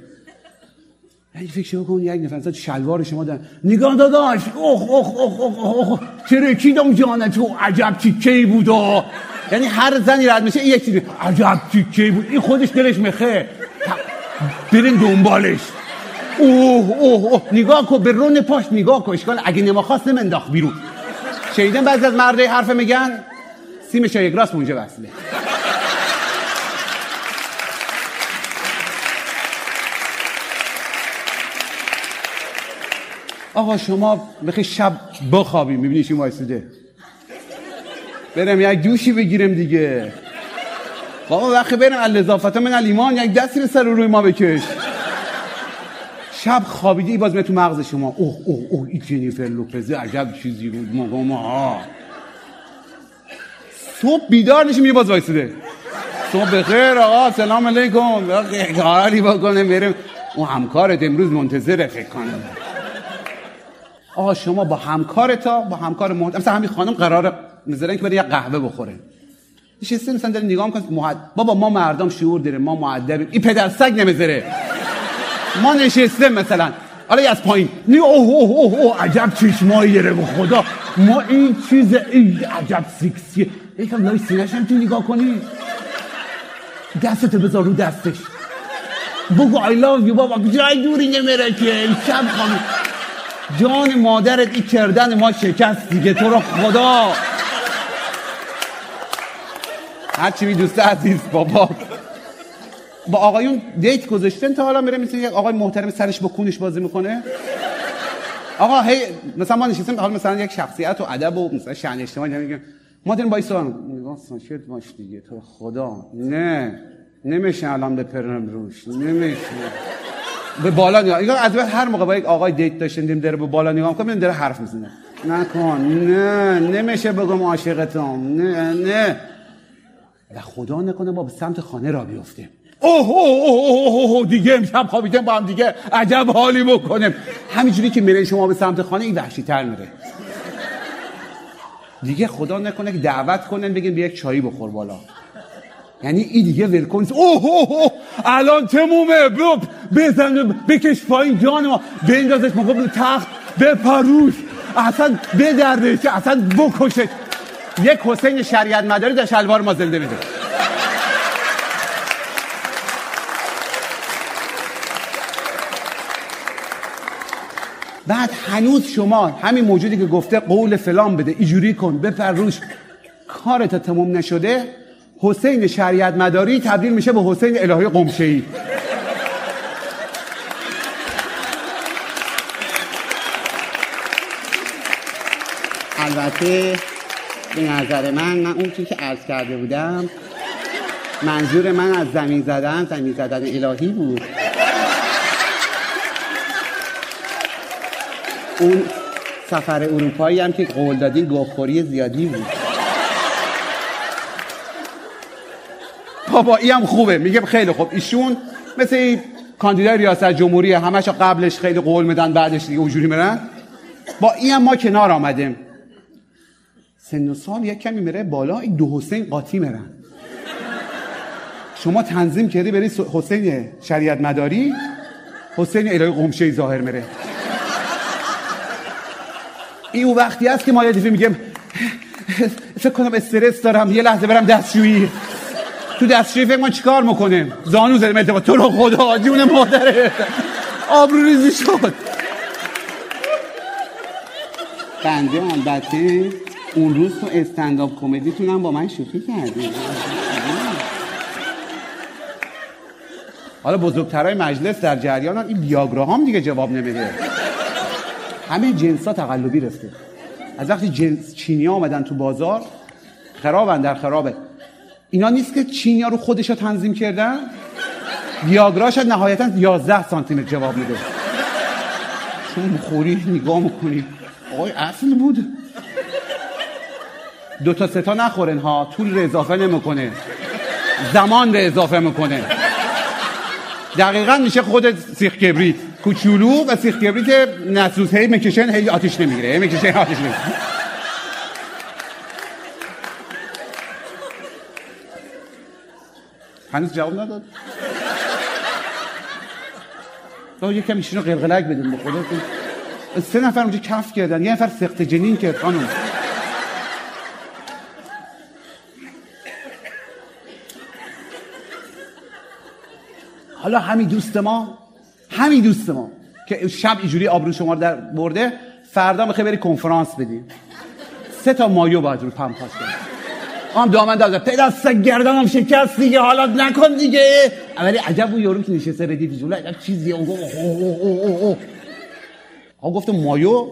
یعنی فکر کن یک نفر مثلا شلوار شما دارن نگاه داداش اوه اوه اوه اوه اوه ترکیدم جانه تو؟ عجب تیکه بود یعنی هر زنی رد میشه این یک عجب تیکه بود؟ این خودش دلش مخه برین دنبالش. اوه اوه اوه. نگاه کن به رون پاش نگاه کن. اشکال اگه نماخواست نمنداخت بیرون. شنیدن بعضی از مرده حرف میگن؟ سیم یک راست اونجا وصله. آقا شما بخی شب بخوابیم می‌بینی چی وایسیده؟ برم یک دوشی بگیرم دیگه. بابا وقتی برم الاضافت من الیمان یک دستی به سر روی ما بکش. شب خوابیدی باز به تو مغز شما. اوه اوه اوه این جنیفر لوپزه عجب چیزی بود موقع ما. صبح بیدار نشی میگه باز وایسیده. صبح بخیر آقا سلام علیکم. کاری بکنم بریم. اون همکارت امروز منتظره فکر کنم. آقا شما با همکارتا با همکار محترم مثلا همین خانم قراره می‌ذارن که بره یه قهوه بخوره. نشسته مثلا داره نگاه می‌کنه محد... بابا ما مردم شعور داریم ما معدبیم این پدر سگ نمی‌ذاره. ما نشسته مثلا. حالا از پایین. نی اوه اوه اوه اوه عجب چشمایی داره به خدا. ما این چیز این عجب سیکسیه. یکم لای سینش هم تو نگاه کنی. دستتو بذار رو دستش. بگو I love you بابا. جای دوری نمیره که. شب خانم. جان مادرت این کردن ما شکست دیگه. تو رو خدا. هرچی می دوسته عزیز بابا. با آقایون دیت گذاشتن تا حالا میره مثل یک آقای محترم سرش با کونش بازی می‌کنه؟ آقا هی مثلا ما نشستیم حالا مثلا یک شخصیت و ادب و مثلا شأن اجتماعی میگه ما داریم با ایسان نگاه سانشت باش دیگه تو خدا. نه نمیشه الان بپرم روش نمیشه. به بالا نگاه از هر موقع با یک آقای دیت داشتیم داره به بالا نگاه می‌کنه داره حرف می‌زنه. نکن نه نمیشه بگم عاشقتم نه نه. و خدا نکنه ما به سمت خانه را بیفتیم. اوه اوه اوه اوه دیگه امشب خوابیدیم با هم دیگه. عجب حالی بکنیم. همینجوری که میره شما به سمت خانه این وحشی تر میره. دیگه خدا نکنه که دعوت کنن بگین بیا یک چایی بخور بالا. یعنی این دیگه ولکن اوه اوه اوه الان تمومه. بب بزن بکش پایین جان ما. بندازش مقابل تخت بپروش. اصلا بدردش اصلا بکشش یک حسین شریعت مداری در شلوار ما زنده میده. بعد هنوز شما همین موجودی که گفته قول فلان بده ایجوری کن بپر روش کارت تموم نشده. حسین شریعت مداری تبدیل میشه به حسین الهی قمشه ای البته به نظر من من اون چیزی که عرض کرده بودم منظور من از زمین زدن زمین زدن الهی بود. اون سفر اروپایی هم که قول دادین گوخوری زیادی بود. بابا این هم خوبه. میگه خیلی خوب. ایشون مثل کاندیدای ریاست جمهوری همش قبلش خیلی قول میدن بعدش دیگه اونجوری میرن. با این هم ما کنار آمدیم. سن و سال یک کمی میره بالا این دو حسین قاطی میرن. شما تنظیم کردی بری حسین شریعت مداری؟ حسین الهی قمشه ظاهر میره. این اون وقتی هست که ما یه دفعه میگم فکر کنم استرس دارم یه لحظه برم دستشویی. تو دستشویی فکر من چیکار می‌کنه زانو زدیم اتفاق تو رو خدا جون مادره. آبرو ریزی شد. بنده البته اون روز تو استنداپ کمدیتونم با من شوخی کردی. حالا بزرگترای مجلس در جریان این بیاگرا هم دیگه جواب نمیده. همه جنس ها تقلبی رفته. از وقتی جنس چینی ها آمدن تو بازار خرابن در خرابه. اینا نیست که چینی ها رو خودش تنظیم کردن؟ بیاگرا شاید نهایتا 11 سانتی متر جواب میده چون بخوری نگاه می‌کنی آقای اصل بود. دو تا سه تا نخورن ها. طول رو اضافه نمی‌کنه. زمان رو اضافه می‌کنه. دقیقا میشه خود سیخ کبریت کوچولو و سیخ کبریت نسوس هی می‌کشن هی آتیش نمی‌گیره. هی می‌کشن آتیش نمی‌گیره. هنوز جواب نداد. تو یکم ایشون رو قلقلک بدیم به خدا. سه نفر اونجا کف کردن یه نفر سخت جنین کرد خانم. حالا همین دوست ما همین دوست ما که شب اینجوری آبرو شما رو در برده فردا می‌خوای بری کنفرانس بدی. سه تا مایو باید رو پمپاس کنی. هم دامن داد پدر سگ گردنم شکست دیگه. حالا نکن دیگه. ولی عجب اون یارو که نشسته ردیف جلو عجب چیزی. اون گفت مایو.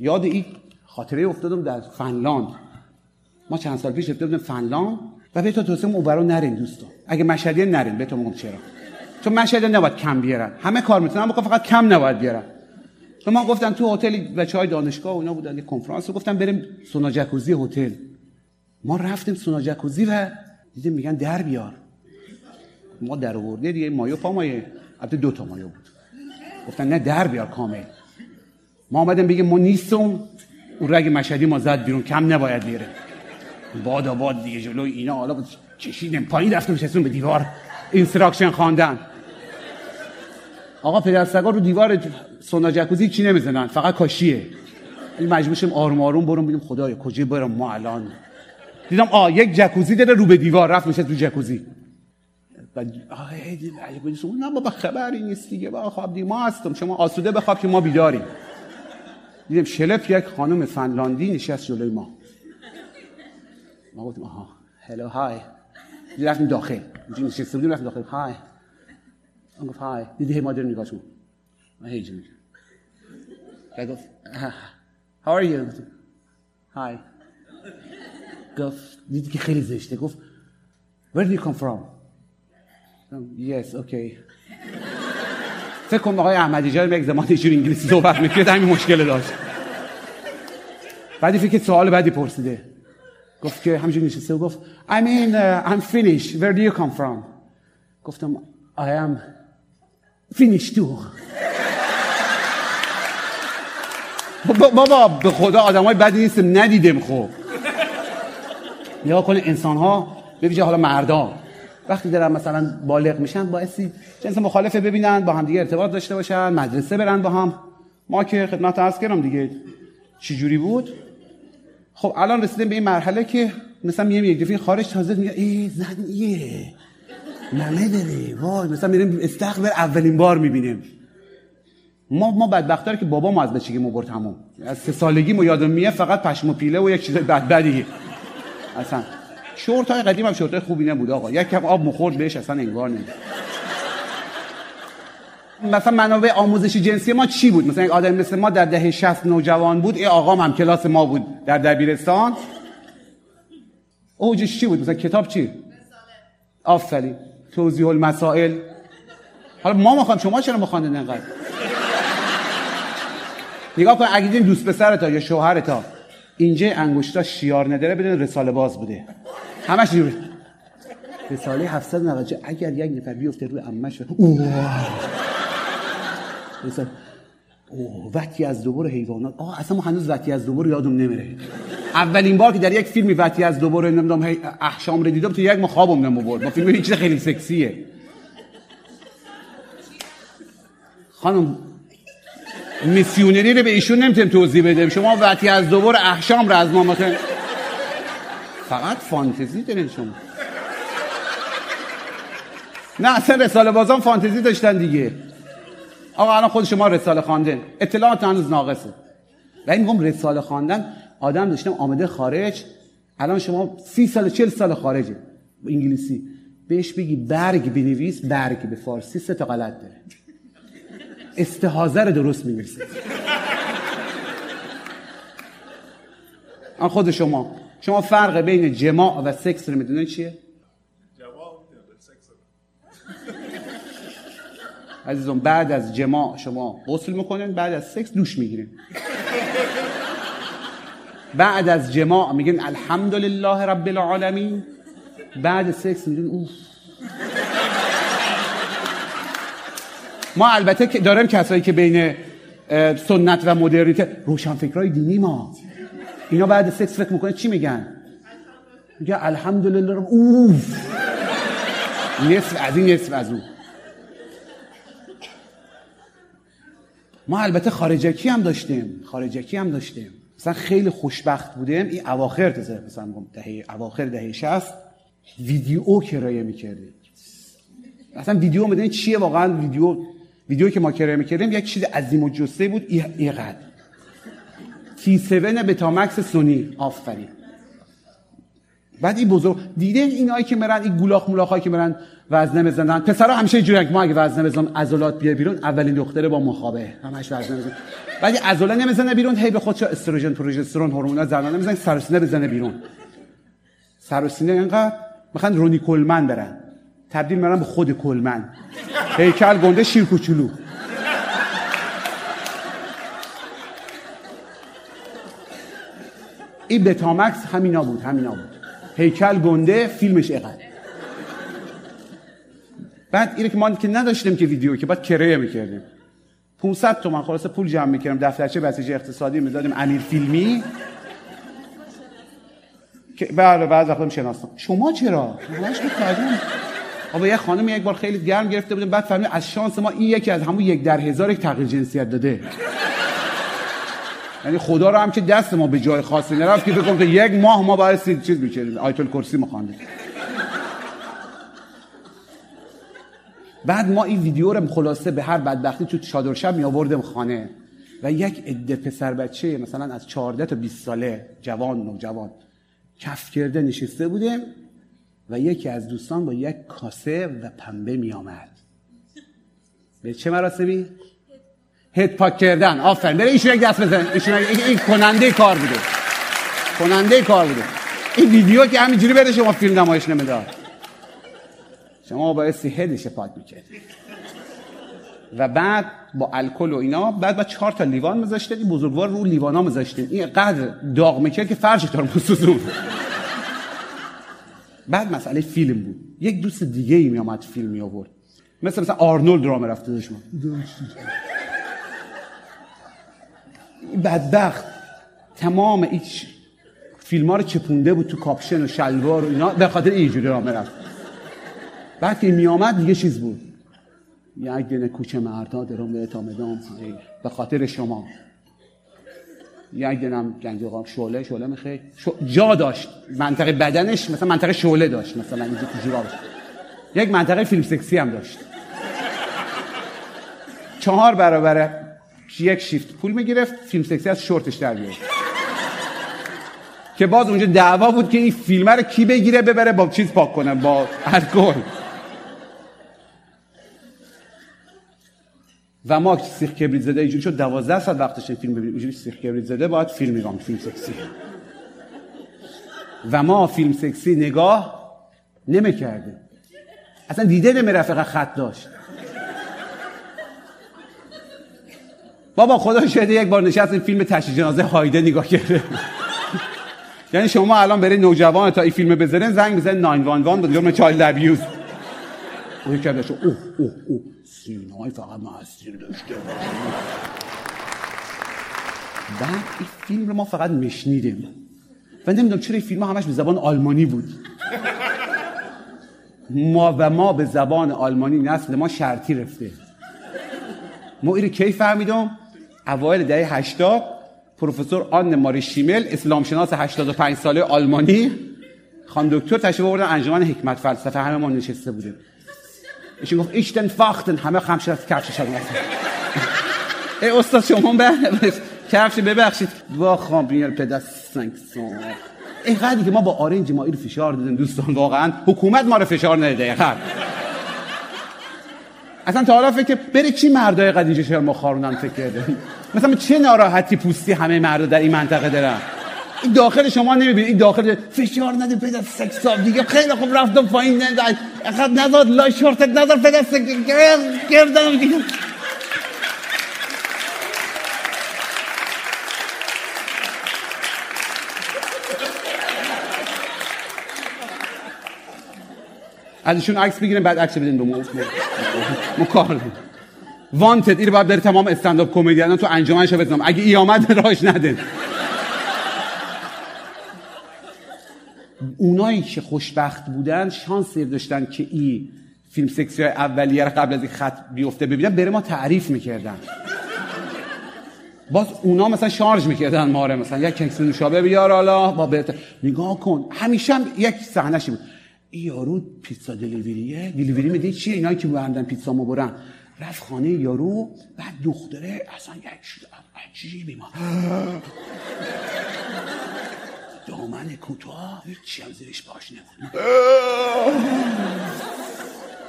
یاد این خاطره افتادم در فنلاند. ما چند سال پیش رفته فنلاند و به تو توصیم اوبرا نرین دوستان اگه مشهدی نرین. به تو میگم چرا؟ چون مشهدی نباید کم بیارن. همه کار می‌تونن بکنن فقط کم نباید بیارن. تو ما گفتن تو هتل بچه های دانشگاه و اینا بودن یه کنفرانس گفتم بریم سونا جکوزی هتل. ما رفتیم سونا جکوزی و دیدیم میگن در بیار. ما در آورده دیگه مایو پا مایه. البته دو تا مایو بود. گفتن نه در بیار کامل. ما آمدیم بگیم ما نیستم. اون رگ مشهدی ما زد بیرون کم نباید بیاره. بادا باد دیگه جلوی اینا. حالا کشیدیم پایین رفتیم نشستیم به دیوار. instruction خواندن. آقا پدر سگا رو دیوار سونا جکوزی چی نمی‌زنن؟ فقط کاشیه. این مجبور شدیم آروم آروم برم ببینیم خدایا کجا برم؟ ما الان. دیدم آ یک جکوزی داره رو به دیوار رفت میشه تو جکوزی. آه نه بابا خبری نیست دیگه. با خواب دیگه ما هستم. شما آسوده بخواب که ما بیداریم. دیدم شلپ یک خانم فنلاندی نشست جلوی ما. ما گفتیم آها هلو های. رفتیم داخل. اینجا نشسته بودیم رفتیم داخل. های. اون گفت های. دیدی ما داریم نگاه شما. من هیچ گفت how are you گفتم های. گفت دیدی که خیلی زشته. گفت where do you come from? yes okay. فکر کنم آقای احمدی جان یک زمان ایشون انگلیسی صحبت می‌کرد همین مشکل داشت. بعدی فکر سوال بعدی پرسیده. گفت که همینجور نشسته و گفت I mean uh, I'm finished where do you come from? گفتم I am finished too. بابا- به خدا آدم های بدی نیستم. ندیدم خب. نگاه کنه انسان ها به ویژه حالا مردا وقتی دارن مثلا بالغ میشن باعثی جنس مخالفه ببینن با هم دیگه ارتباط داشته باشن مدرسه برن با هم. ما که خدمت عرض کردم دیگه چی جوری بود؟ خب الان رسیدیم به این مرحله که مثلا میگیم یک دفعه خارج تازه میگه ای زن ایه ممه داره وای مثلا میریم استقبل اولین بار می‌بینیم. ما ما بدبختار که بابا ما از بچگی همون. از سه سالگی ما یادم میه فقط پشم و پیله و یک چیز بد بدی اصلا. شورت های قدیم هم شورت های خوبی نبود آقا. یک کم آب مخورد بهش اصلا انگار نمید مثلا منابع آموزشی جنسی ما چی بود؟ مثلا یک آدم مثل ما در دهه 60 نوجوان بود این آقام هم کلاس ما بود در دبیرستان. اوجش چی بود؟ مثلا کتاب چی؟ آفرین. توضیح المسائل. حالا ما می‌خوام شما چرا میخواندین انقدر نگاه کن اگه دوست پسرتا یا شوهرتا اینجا انگشتا شیار نداره بدون رساله باز بوده. همش جوری. رساله 790 اگر یک نفر بیفته روی اوه. رساله. اوه وقتی از دوباره حیوانات آه اصلا ما هنوز وقتی از دوباره یادم نمیره. اولین بار که در یک فیلمی وقتی از دوباره نمی‌دونم احشام رو دیدم تو یک ما خوابم نمو برد ما فیلم چیز خیلی سکسیه. خانم میسیونری رو به ایشون نمی‌تونیم توضیح بدیم. شما وقتی از دوباره احشام رو از ما مثلا فقط فانتزی دارین شما. نه اصلا رساله بازان فانتزی داشتن دیگه. آقا الان خود شما رساله خواندن اطلاعات هنوز ناقصه. و میگم رساله خواندن آدم داشتم آمده خارج. الان شما سی سال چل سال خارجه. انگلیسی. بهش بگی برگ بنویس برگ به فارسی سه تا غلط داره. استحاضه رو درست می‌نویسه. آن خود شما. شما فرق بین جماع و سکس رو می‌دونید چیه؟ عزیزم بعد از جماع شما غسل می‌کنین بعد از سکس دوش می‌گیرین. بعد از جماع میگن الحمدلله رب العالمین. بعد سکس میگن اوف. ما البته که داریم کسایی که بین سنت و مدرنیته روشنفکرای دینی ما. اینا بعد سکس فکر می‌کنه چی میگن؟ میگه الحمدلله رب اوف نصف از این نصف از اون. ما البته خارجکی هم داشتیم خارجکی هم داشتیم. مثلا خیلی خوشبخت بودیم. این اواخر تازه مثلا دهه اواخر دهه 60 ویدیو کرایه می‌کردیم. اصلا ویدیو می‌دونید چیه؟ واقعا ویدیو ویدیو که ما کرایه می‌کردیم یک چیز عظیم و جسه بود ای- اینقدر تی 7 بتامکس سونی. آفرین. بعد این بزرگ دیده اینایی که میرن این گولاخ مولاخایی که میرن وزنه بزنن پسرا همیشه اینجوریه که ما اگه وزنه بزنم عضلات بیاد بیرون اولین دختره با مخابه. همش وزنه بزنه بعد عضله نمی‌زنه بیرون هی به خودش استروژن پروژسترون هورمونا زنانه می‌زنه سر سینه بزنه بیرون. سر و سینه اینقدر می‌خوان رونی کلمن برن. تبدیل میرن به خود کلمن. هیکل گنده شیر کوچولو. این بتامکس همینا بود همینا بود. هیکل گنده فیلمش اقل. بعد اینه که ما که نداشتیم که ویدیو که بعد کرایه می‌کردیم. 500 تومن خلاصه پول جمع می‌کردم دفترچه بسیج اقتصادی می‌دادیم امیر فیلمی. که بله بعد وقتا شناسم شما چرا؟ همش آقا یه خانم یک بار خیلی گرم گرفته بودیم بعد فهمید از شانس ما این یکی از همون یک در هزار یک تغییر جنسیت داده. یعنی خدا رو هم که دست ما به جای خاصی نرفت که بگم که یک ماه ما باید سی- چیز می‌کردیم آیت الکرسی میخواندیم بعد ما این ویدیو رو خلاصه به هر بدبختی تو چادر شب می آوردیم خانه و یک عده پسر بچه مثلا از 14 تا 20 ساله جوان نوجوان کف کرده نشسته بودیم. و یکی از دوستان با یک کاسه و پنبه می آمد. به چه مراسمی؟ هد پاک کردن. آفرین. بره ایشون یک دست بزن ایشون این, کننده کار بوده. کننده کار بوده. این ویدیو که همینجوری بده شما فیلم نمایش نمی‌داد. شما بایستی هدش پاک می‌کردی و بعد با الکل و اینا بعد با چهار تا لیوان این بزرگوار رو لیوانا میذاشتید این قدر داغ می‌کرد که فرش دار مسوزون بعد مسئله فیلم بود. یک دوست دیگه ای میامد فیلم می آورد مثل مثلا آرنولد را رفته این بدبخت. تمام این فیلم ها رو چپونده بود تو کاپشن و شلوار و اینا. به خاطر اینجوری را رفت. بعد که می آمد دیگه چیز بود. یک دونه کوچه مردا درم به اتام ادام به خاطر شما. یک دونم گنج آقا شعله شعله می‌خوای جا داشت. منطقه بدنش مثلا منطقه شعله داشت. مثلا اینجا تو یک منطقه فیلم سکسی هم داشت. چهار برابر یک شیفت پول می‌گرفت. فیلم سکسی از شورتش در بیاد که باز اونجا دعوا بود که این فیلم رو کی بگیره ببره با چیز پاک کنه با الکل. و ما سیخ کبریت زده اینجوری شد. 12 ساعت وقتش فیلم ببینیم. اینجوری سیخ کبریت زده باید فیلم نگاه فیلم سکسی. و ما فیلم سکسی نگاه نمی‌کردیم. اصلا دیده نمی رفقه خط داشت. بابا خدا شده یک بار نشستیم فیلم تشییع جنازه هایده نگاه کرده یعنی شما الان برید نوجوان تا این فیلم بذارین زنگ بزنید 911 به جرم چایلد ابیوز اون کرده شو اوه اوه اوه. سینای فقط مسیر داشته بعد این فیلم رو ما فقط مشنیدیم و نمی‌دونم چرا این فیلم همش به زبان آلمانی بود. ما و ما به زبان آلمانی نسل ما شرطی رفته. ما این کی فهمیدم؟ اوایل دهه 80 پروفسور آن ماری شیمل اسلام شناس 85 ساله آلمانی خان دکتر تشریف آوردن انجمن حکمت فلسفه همه ما نشسته بودیم. ایشون گفت ایشتن فاختن. همه خمش از کفش شد. ای استاد شما به کفش ببخشید. وا خام بیر پدر سنگ سان اینقدری که ما با آرنج ما این فشار دادیم دوستان واقعا حکومت ما رو فشار نده. اینقدر اصلا تا حالا فکر بره چی مردای قد اینجا شهر ما خارونن فکر کرده مثلا چه ناراحتی پوستی همه مردا در این منطقه دارن؟ این داخل شما نمی‌بینید این داخل فشار نده پدر سکس دیگه خیلی خوب رفتم پایین. نده اخد نزاد لای شورتت نظر پدر سکس. گردم دیگه ازشون عکس بگیریم بعد عکس بدین به کار وانتد این باید بره تمام استنداپ کمدین تو انجمنش بزنم. اگه ای آمد راش ندن اونایی که خوشبخت بودن شانس داشتن که این فیلم سکسی های اولیه رو قبل از این خط بیفته ببینن بره ما تعریف می‌کردن. باز اونا مثلا شارژ می‌کردن ماره مثلا یک کیس نوشابه بیار حالا با بهتر نگاه کن. همیشه هم یک صحنه بود. یارو پیتزا دلیوریه؟ دلیوری میده چیه اینایی که بردن پیتزا ما برن. رفت خانه یارو بعد دختره اصلا یک شد عجیبی ما. دامن کوتاه. هیچی هم زیرش باش نبود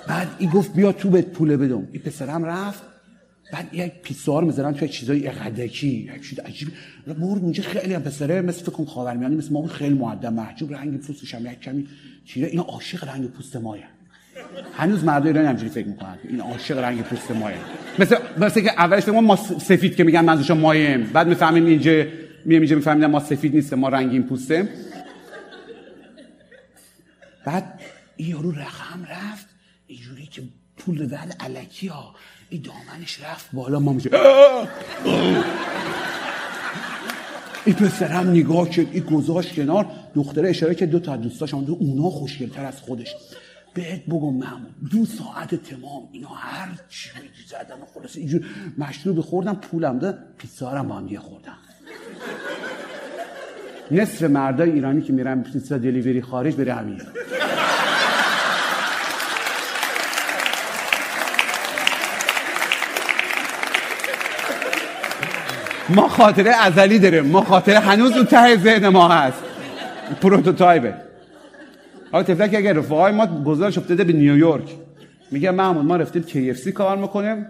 بعد این گفت بیا تو بهت پوله بدم. این پسرم رفت. بعد یک پیتزا رو می‌ذارن توی چیزای اقدکی یک چیز عجیب. برد اونجا خیلی هم پسره. مثل فکر کنم خاورمیانه مثل ما خیلی مؤدب محجوب. رنگ پوستش هم یک کمی تیره اینا عاشق رنگ پوست مایه. هنوز مردای ایران همجوری فکر می‌کنن. این عاشق رنگ پوست مایه. مثل مثل که اولش ما سفید که میگن منظورش مایه. بعد می‌فهمیم اینجا میام اینجا می‌فهمیم ما سفید نیست ما رنگین پوسته بعد این یارو رقم رفت اینجوری که پول بعد علکی ها. این دامنش رفت بالا ما میشه این پسرم نگاه کرد این گذاشت کنار. دختره اشاره که دو تا دوستاش دو اونا خوشگلتر از خودش. بهت بگم محمود دو ساعت تمام اینا هر چی زدن خلاص اینجور مشروب خوردم پولم ده پیتزا هم خوردم. نصف مردای ایرانی که میرن پیتزا دلیوری خارج بره همین. ما خاطره ازلی داریم ما خاطره هنوز اون ته ذهن ما هست. پروتوتایپه. حالا تفلک اگر رفقای ما گزارش افتاده به نیویورک. میگه محمود ما رفتیم KFC کار می‌کنیم.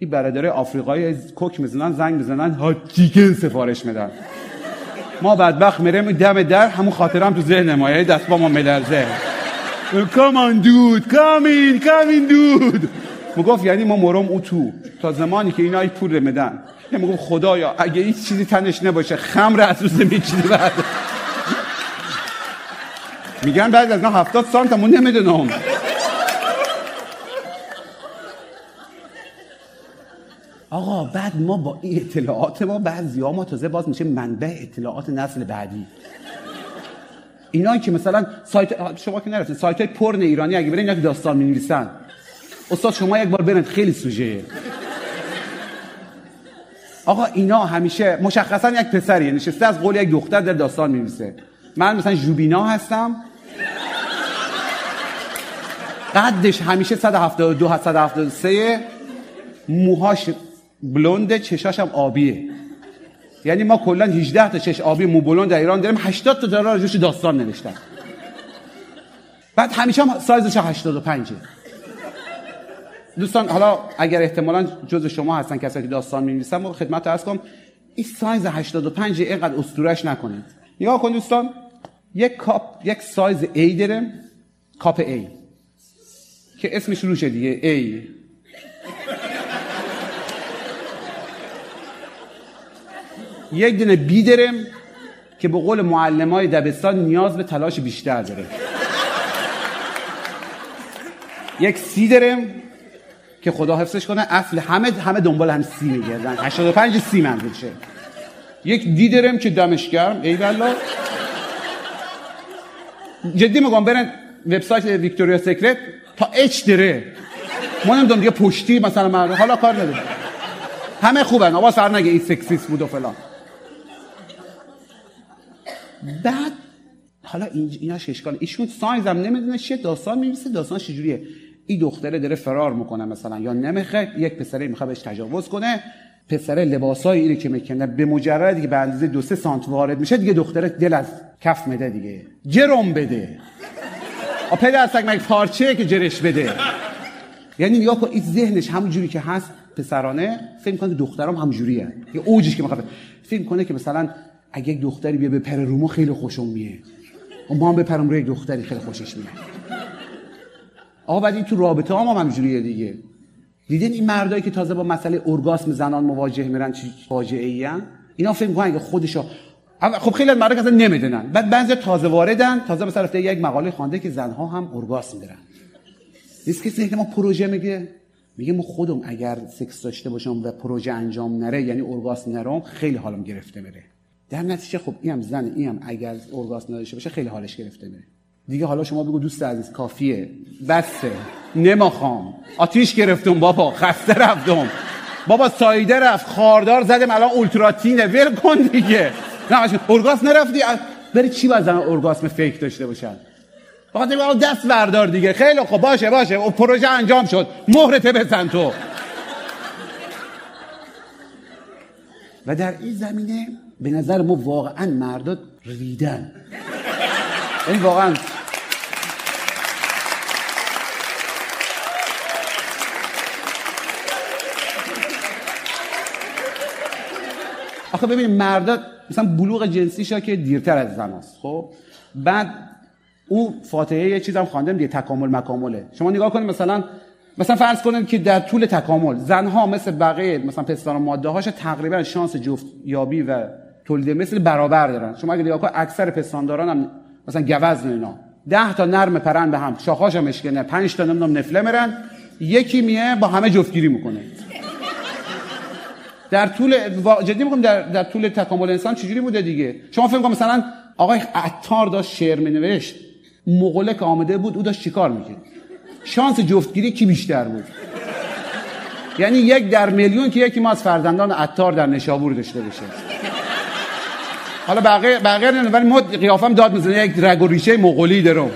این برادر آفریقایی کوک می‌زنن زنگ می‌زنن ها چیکن سفارش میدن. ما بدبخت میریم دم در همون خاطره هم تو ذهن ما یعنی دست با ما ملرزه کامان دود کامین کامین دود می‌گفت یعنی ما مرم او تو. تا زمانی که اینا پول میدن. یه می‌گفت خدایا اگه هیچ چیزی تنش نباشه خمر از روز میچینی بعد. میگن بعد از نه هفتاد سانت همون نمی‌دونم. آقا بعد ما با این اطلاعات ما بعضی ما تازه باز میشه منبع اطلاعات نسل بعدی. اینا که مثلا سایت شما که نرفتین سایت های پرن ایرانی اگه برین یک داستان می نویسن استاد شما یک بار برن خیلی سوژه. آقا اینا همیشه مشخصا یک پسری نشسته از قول یک دختر در داستان می نویسه من مثلا جوبینا هستم. قدش همیشه 172 173 موهاش بلونده چشاش هم آبیه. یعنی ما کلا 18 تا چش آبی مو بلوند در ایران داریم 80 تا دلار راجوش داستان نوشتن. بعد همیشه هم سایزش 85 دوستان حالا اگر احتمالا جز شما هستن کسایی که داستان می‌نویسن ما خدمت عرض کنم این سایز 85 اینقدر اسطورهش نکنید. نگاه کن دوستان یک کاپ یک سایز A داره cup A. که اسمش روشه دیگه A. یک دونه B درم که به قول معلم های دبستان نیاز به تلاش بیشتر داره. یک C درم که خدا حفظش کنه افل همه همه دنبال هم سی میگردن. 85 سی منزل شه. یک دی درم که دمش گرم. ای والله. جدی میگم برن وبسایت ویکتوریا سیکرت تا اچ دره. ما نمی‌دونم دیگه پشتی مثلا مردم حالا کار نداره همه خوبن. آقا سر نگه این سکسیس بود و فلان. بعد حالا این ایناش اشکال ایشون هم نمی‌دونه چیه داستان میمیسه داستان چجوریه. این دختره داره فرار می‌کنه مثلا یا نمیخه یک پسره می‌خواد بهش تجاوز کنه پسره لباسای اینه که می‌کنه به مجردی که به اندازه دو سه سانت وارد میشه دیگه دختره دل از کف میده دیگه. جرم بده. آ پدر سگ مگه پارچه که جرش بده؟ یعنی نگاه کن این ذهنش همون جوری که هست پسرانه فکر کنه دخترام هم جوریه. یه اوجش که می‌خواد. فکر کنه که مثلا اگه یک دختری بیا بپره رومو خیلی خوشم میه. ما هم بپرم روی یک دختری خیلی خوشش میاد. آقا بعد این تو رابطه هم, هم همجوریه دیگه. دیدین این مردایی که تازه با مسئله ارگاسم زنان مواجه میرن چی فاجعه ای اینا فکر می‌کنن که خودشو خب خیلی از مردا اصلا نمی‌دونن. بعد بعضی تازه واردن تازه مثلا رفته یک مقاله خوانده که زنها هم ارگاسم دارن. نیست که ذهن ما پروژه میگه؟ میگه ما خودم اگر سکس داشته باشم و پروژه انجام نره یعنی ارگاسم نرم خیلی حالم گرفته میره. در نتیجه خب اینم زن اینم اگر ارگاسم نداشته باشه خیلی حالش گرفته میره. دیگه حالا شما بگو دوست عزیز کافیه. بسه. نماخام آتیش گرفتم بابا. خسته رفتم. بابا سایده رفت. خاردار زدم. الان اولتراتینه. ول کن دیگه. نه ارگاسم نرفتی؟ بری چی باید زن ارگاسم فیک داشته باشن؟ بگو دست بردار دیگه. خیلی خب باشه باشه. او پروژه انجام شد. مهرت بزن تو. و در این زمینه به نظر ما واقعا مرداد ریدن. این واقعا آخه ببینید مردا مثلا بلوغ جنسیش که دیرتر از زناست خب؟ بعد او فاتحه یه چیزم خواندم دیگه تکامل مکامله. شما نگاه کنید مثلا مثلا فرض کنید که در طول تکامل زنها مثل بقیه مثلا پستان و ماده هاش تقریبا شانس جفت یابی و تولید مثل برابر دارن. شما اگه نگاه اکثر پستانداران هم مثلا گوزن اینا. 10 تا نرم پرن به هم. شاخاش هم مشکنه 5 تا نمی‌دونم نفله مرن. یکی میه با همه جفتگیری می‌کنه. در طول جدی میگم در در طول تکامل انسان چجوری بوده دیگه؟ شما فکر کنید مثلا آقای عطار داشت شعر مینوشت. که آمده بود او داشت چیکار می‌کرد؟ شانس جفتگیری کی بیشتر بود؟ یعنی یک در میلیون که یکی ما از فرزندان عطار در نشابور داشته باشه. حالا بقیه بقیه نه ولی مد قیافم داد می‌زنه یک رگ و ریشه مغولی دارم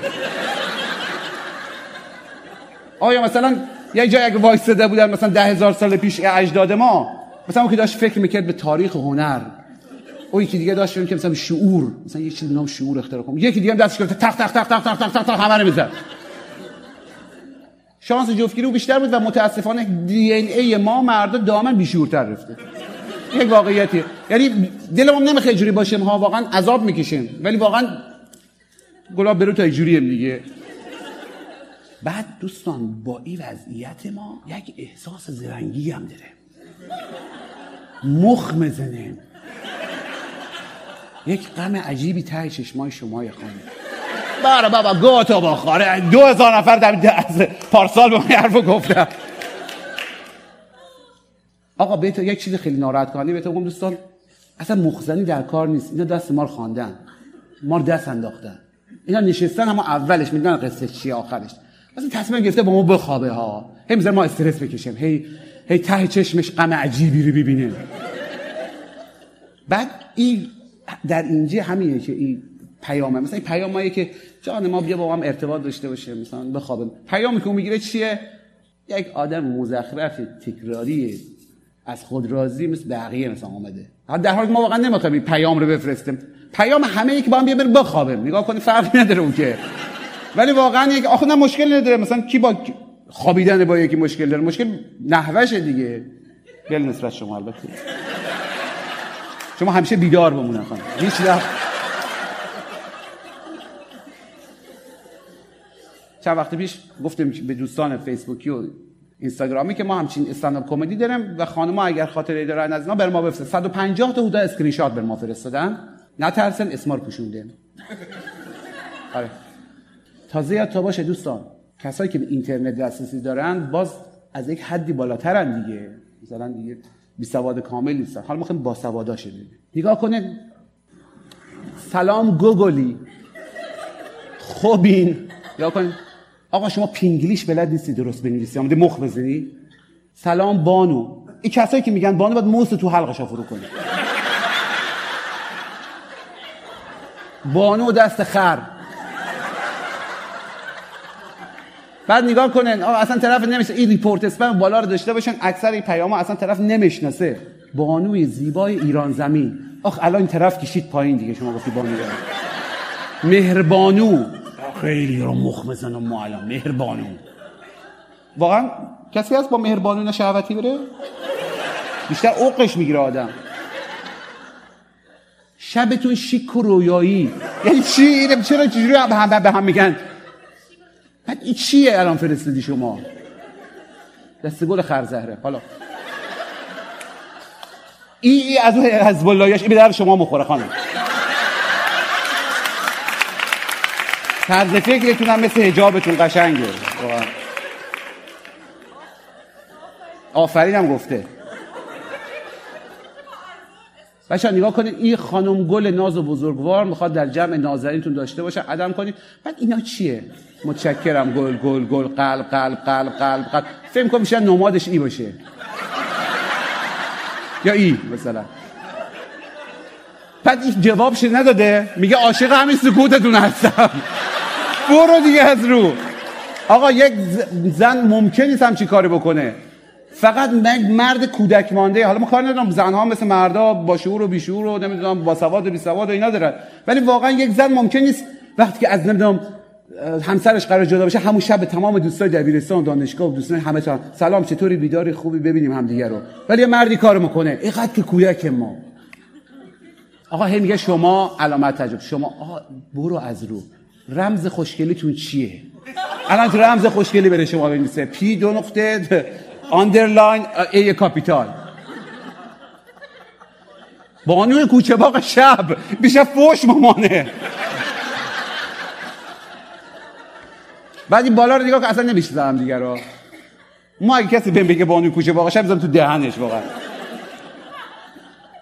آیا مثلا یه جای اگه وایستاده بودن مثلا ده هزار سال پیش اجداد ما مثلا اون که داشت فکر می‌کرد به تاریخ و هنر. اون یکی دیگه داشت که مثلا شعور. مثلا یه چیزی نام شعور اختراع کنم یکی دیگه هم دستش گرفت تخت تخت تخت تخت تخت تخت تخت همه رو می‌زد. شانس جفتگیری او بیشتر بود و متاسفانه دی ان ای ما مردا دامن بیشورتر رفته. یک واقعیتی. یعنی دلمون نمی‌خواد جوری باشیم ها واقعا عذاب می‌کشیم. ولی واقعا گلاب برو تا جوریم دیگه. بعد دوستان با این وضعیت ما یک احساس زرنگی هم داره. مخ مزنه یک غم عجیبی ته چشمای شما خانم. باره بابا گو تو بخوره. دو هزار نفر در پارسال به من حرفو گفتم آقا بهت یک چیز خیلی ناراحت کننده بهت بگم دوستان اصلا مخزنی در کار نیست. اینا دست ما رو خواندن. ما رو دست انداختن. اینا نشستن اما اولش می‌دونن قصه چیه آخرش. مثلا تصمیم گرفته با ما بخوابه ها. هی می‌ذاره ما استرس بکشیم. هی هی ته چشمش غم عجیبی رو ببینه بعد این در اینجا همینه که این پیامه مثلا این پیامایی که جان ما بیا با هم ارتباط داشته باشه مثلا بخوابه پیامی که اون می‌گیره چیه؟ یک آدم مزخرف تکراری از خود راضی مثل بقیه مثلا آمده در حالی که ما واقعا نمی‌خوایم پیام رو بفرستیم پیام همه که با هم بیا بریم بخوابیم. نگاه کنید فرقی نداره اون که. ولی واقعا یک آخه نه مشکل نداره. مثلا کی با خوابیدن با یکی مشکل داره؟ مشکل نحوشه دیگه. بلانسبت شما البته. شما همیشه بیدار بمونن خانم. هیچ وقت چند وقت پیش گفتم به دوستان فیسبوکی و اینستاگرامی که ما همچین استنداپ کمدی داریم و خانم اگر خاطره دارن از اینا بر ما بفرست 150 تا حدود اسکرین شات بر ما فرستادن. نترسن اسما ر پوشونده آره. تازه یاد تا باشه دوستان کسایی که به اینترنت دسترسی دارن باز از یک حدی بالاترن دیگه. مثلا دیگه بی سواد کامل نیستن. حالا می‌خوایم با سواداشه ببینیم. نگاه کنه سلام گوگلی. خوبین. نگا کن آقا شما پینگلیش بلد نیستی درست بنویسی آمده مخ بزنی؟ سلام بانو. این کسایی که میگن بانو باید موس تو حلقش فرو کنی بانو دست خر. بعد نگاه کنن آقا اصلا طرف نمیشه این ریپورت اسپم بالا رو داشته باشن اکثر این پیام اصلا طرف نمی‌شناسه. بانوی زیبای ایران زمین. آخ الان این طرف کشید پایین دیگه شما گفتی بانو. مهربانو. خیلی رو مخ بزنم ما الان مهربانو واقعا کسی هست با مهربانو شهوتی بره؟ بیشتر عقش می‌گیره آدم. شبتون شیک و رویایی. یعنی چی؟ اینه چرا چجوری به هم, به هم میگن؟ بعد این چیه الان فرستادی شما؟ دست گل خرزهره. حالا. ای ای از حزب اللهیاش به در شما مخوره خانم. طرز فکرتون هم مثل حجابتون قشنگه. واقعا. آفرین هم گفته. بچه نگاه کنید این خانم گل ناز و بزرگوار می‌خواد در جمع نازنینتون داشته باشه. عدم کنید. بعد اینا چیه؟ متشکرم. گل گل گل قلب قلب قلب قلب قلب. فکر کنم میشه نمادش ای باشه. یا ای مثلا. بعد این جوابش نداده. میگه عاشق همین سکوتتون هستم. برو دیگه از رو. آقا یک زن ممکن نیست همچی کاری بکنه. فقط مرد کودک مانده. حالا ما کار ندارم. زنها مثل مردا با شعور و بی شعور و نمی‌دونم با سواد و بی سواد و اینا دارن. ولی واقعا یک زن ممکن نیست وقتی که از نمی‌دونم همسرش قرار جدا بشه همون شب تمام دوستای دبیرستان دانشگاه و دوستان همه تا سلام چطوری؟ بیداری خوبی؟ ببینیم همدیگه رو. ولی یه مردی کارو می‌کنه. اینقدر که کودک ما. آقا هی میگه شما علامت تعجب شما آقا برو از رو. رمز خوشگلیتون چیه؟ الان تو رمز خوشگلی بره شما بنویسه. پی دو نقطه آندرلاین ای کاپیتال. بانوی کوچه باغ شب. بیشه فوش مامانه. بعد این بالا رو که اصلا نمیشنم دیگه رو. ما اگه کسی بهم بگه بانوی کوچه باغ شب تو دهنش واقعا.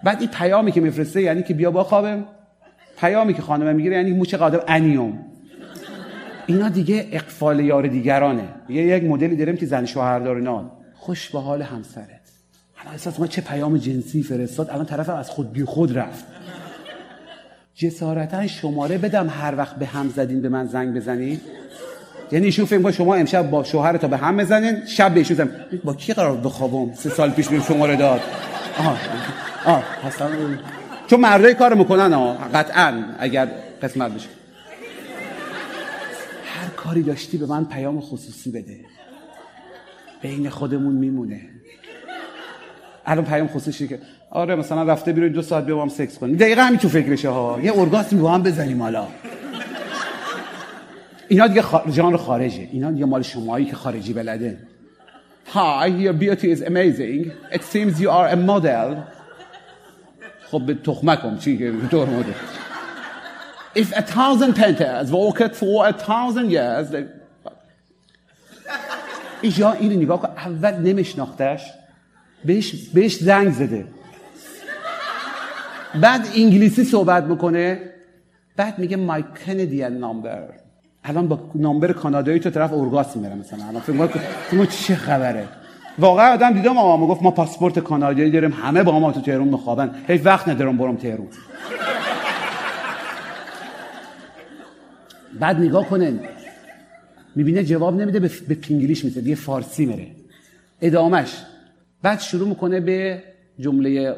بعد این پیامی که میفرسته یعنی که بیا با خوابم. پیامی که خانم می‌گیره یعنی مو چقدر انیوم. اینا دیگه اقفال یار دیگرانه. یه یک مدلی داریم که زن شوهر دارنان خوش به حال همسرت الان احساس ما چه پیام جنسی فرستاد. الان طرف از خود بی خود رفت. جسارتا شماره بدم هر وقت به هم زدین به من زنگ بزنید یعنی ایشون فکر شما امشب با شوهر تا به هم بزنین شب بهشون زن با کی قرار بخوابم؟ سه سال پیش بهم شماره داد. آها آه حسن چون مردای کار می‌کنن ها قطعا اگر قسمت بشه. کاری داشتی به من پیام خصوصی بده. بین خودمون میمونه. الان پیام خصوصی که آره مثلا رفته بیرون دو ساعت بیام سکس کنیم. دقیقا همین تو فکرشه ها. یه ارگاسم با هم بزنیم حالا. اینا دیگه. جان خارجه. اینا دیگه مال شمایی که خارجی بلده. Hi, your beauty is amazing. It seems you are a model. خب به تخمکم چی که دور مدل If a thousand painters walked for a thousand years. اینجا اینو نگاه کن اول نمیشناختش بهش, بهش زنگ زده. بعد انگلیسی صحبت می‌کنه. بعد میگه مای کندیان نامبر. الان با number کانادایی تو طرف اورگاس میره مثلا. الان فکر چه خبره. واقعا آدم دیدم آقا گفت ما پاسپورت کانادایی داریم همه با ما تو تهران میخوابن. هیچ وقت ندارم برم تهران. بعد نگاه کنن می‌بینه جواب نمیده به, به پینگلیش میده دیگه فارسی میره. ادامش بعد شروع می‌کنه به جمله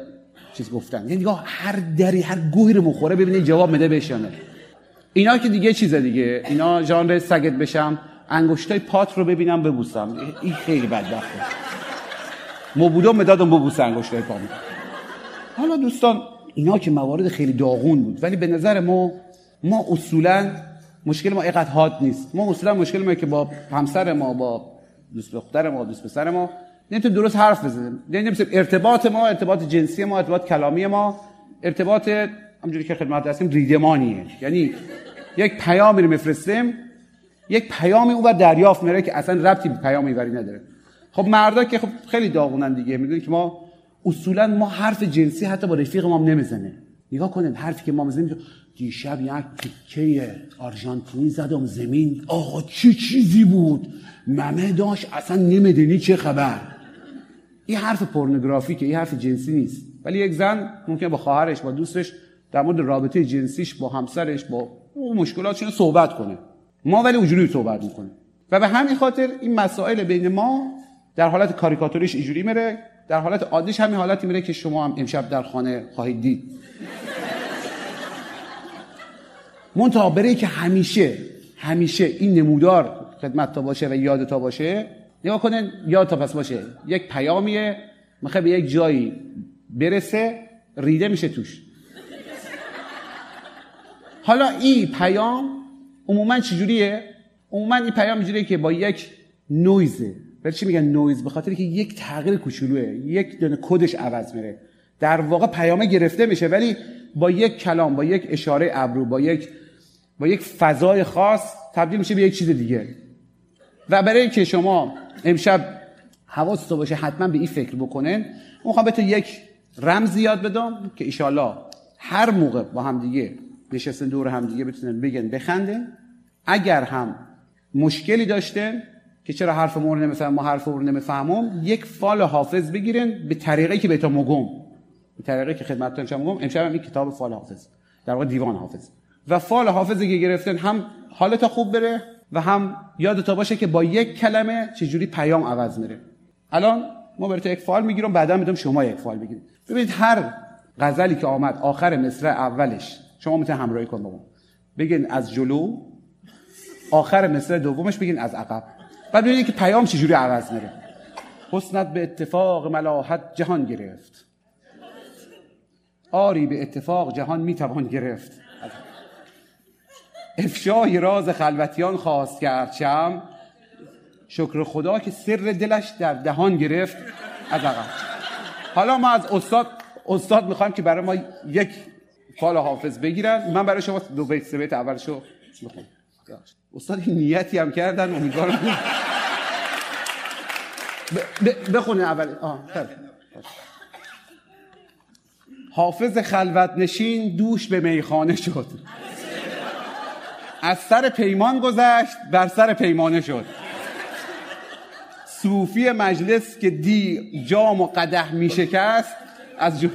چیز گفتن. یعنی نگاه هر دری هر گوهی رو مخوره ببینه جواب میده بهشانه اینا که دیگه چیزه دیگه. اینا ژانر سگت بشم انگشتای پات رو ببینم ببوسم. این خیلی بدبخته. مبودو مدادم ببوس انگشتای پا حالا دوستان اینا که موارد خیلی داغون بود ولی به نظر ما ما اصولا مشکل ما اینقدر حاد نیست. ما اصولا مشکل ما که با همسر ما با دوست دختر ما دوست پسر ما نمی‌تونیم درست حرف بزنیم. نمی‌تونیم ارتباط ما ارتباط جنسی ما ارتباط کلامی ما ارتباط همونجوری که خدمت هستیم ریدمانیه. یعنی یک پیامی رو میفرستیم یک پیامی اون دریافت میره که اصلا ربطی به پیام ایوری نداره. خب مردا که خب خیلی داغونن دیگه. می‌دونی که ما اصولا ما حرف جنسی حتی با رفیق ما نمی‌زنه. نگاه کنید حرفی که ما می‌زنیم دیشب یک تیکه آرژانتینی زدم زمین. آقا چه چیزی بود؟ ممه داشت اصلا نمی‌دونی چه خبر. این حرف پورنوگرافیکه این حرف جنسی نیست. ولی یک زن ممکن با خواهرش با دوستش در مورد رابطه جنسیش با همسرش با اون مشکلاتشون صحبت کنه. ما ولی اونجوری صحبت می‌کنه و به همین خاطر این مسائل بین ما در حالت کاریکاتوریش اینجوری میره در حالت عادیش همین حالتی میره که شما هم امشب در خانه خواهید دید. منتها برای که همیشه همیشه این نمودار خدمت تا باشه و یاد تا باشه نگاه کنن یاد تا پس باشه. یک پیامیه می‌خوای به یک جایی برسه ریده میشه توش. حالا این پیام عموما چجوریه؟ عموما این پیام اینجوریه که با یک نویزه. ولی چی میگن نویز؟ به خاطر که یک تغییر کوچولوه. یک دونه کدش عوض میره. در واقع پیامه گرفته میشه ولی با یک کلام با یک اشاره ابرو با یک با یک فضای خاص تبدیل میشه به یک چیز دیگه. و برای اینکه شما امشب حواستون باشه حتما به این فکر بکنن می‌خوام بهتون یک رمز یاد بدم که ایشالله هر موقع با هم دیگه نشستن دور هم دیگه بتونن بگن بخندن. اگر هم مشکلی داشتن که چرا حرف مور ما حرف مور نمی‌فهمم یک فال حافظ بگیرن به طریقی که بهتون مگم. به طریقی که خدمتتون شما مگم. امشب هم این کتاب فال حافظ. در واقع دیوان حافظ. و فال حافظی که گرفتن هم حالت خوب بره و هم یادتا باشه که با یک کلمه چجوری پیام عوض میره. الان ما برای یک فال می‌گیرم بعدا میدم شما یک فال بگیرید. ببینید هر غزلی که آمد آخر مصرع اولش شما می‌تونید همراهی کن با بگین از جلو آخر مصرع دومش بگین از عقب. بعد ببینید که پیام چجوری عوض میره. حسنت به اتفاق ملاحت جهان گرفت. آری به اتفاق جهان می‌توان گرفت. افشای راز خلوتیان خواست کرد شم شکر خدا که سر دلش در دهان گرفت از عقب. حالا ما از استاد استاد می‌خوایم که برای ما یک فال حافظ بگیرن. من برای شما دو بیت سه بیت اولشو بخونم استاد این نیتی هم کردن امیدوارم. بخونه اول. آه حافظ خلوت نشین دوش به میخانه شد. از سر پیمان گذشت بر سر پیمانه شد. صوفی مجلس که دی جام و قده می شکست از جو...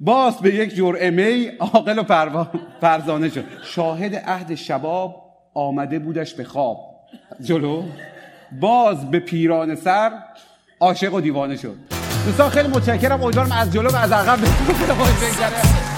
باز به یک جرعه می عاقل و پروا... فرزانه شد. شاهد عهد شباب آمده بودش به خواب. جلو. باز به پیران سر عاشق و دیوانه شد. دوستان خیلی متشکرم. امیدوارم از جلو و از عقب بگذره.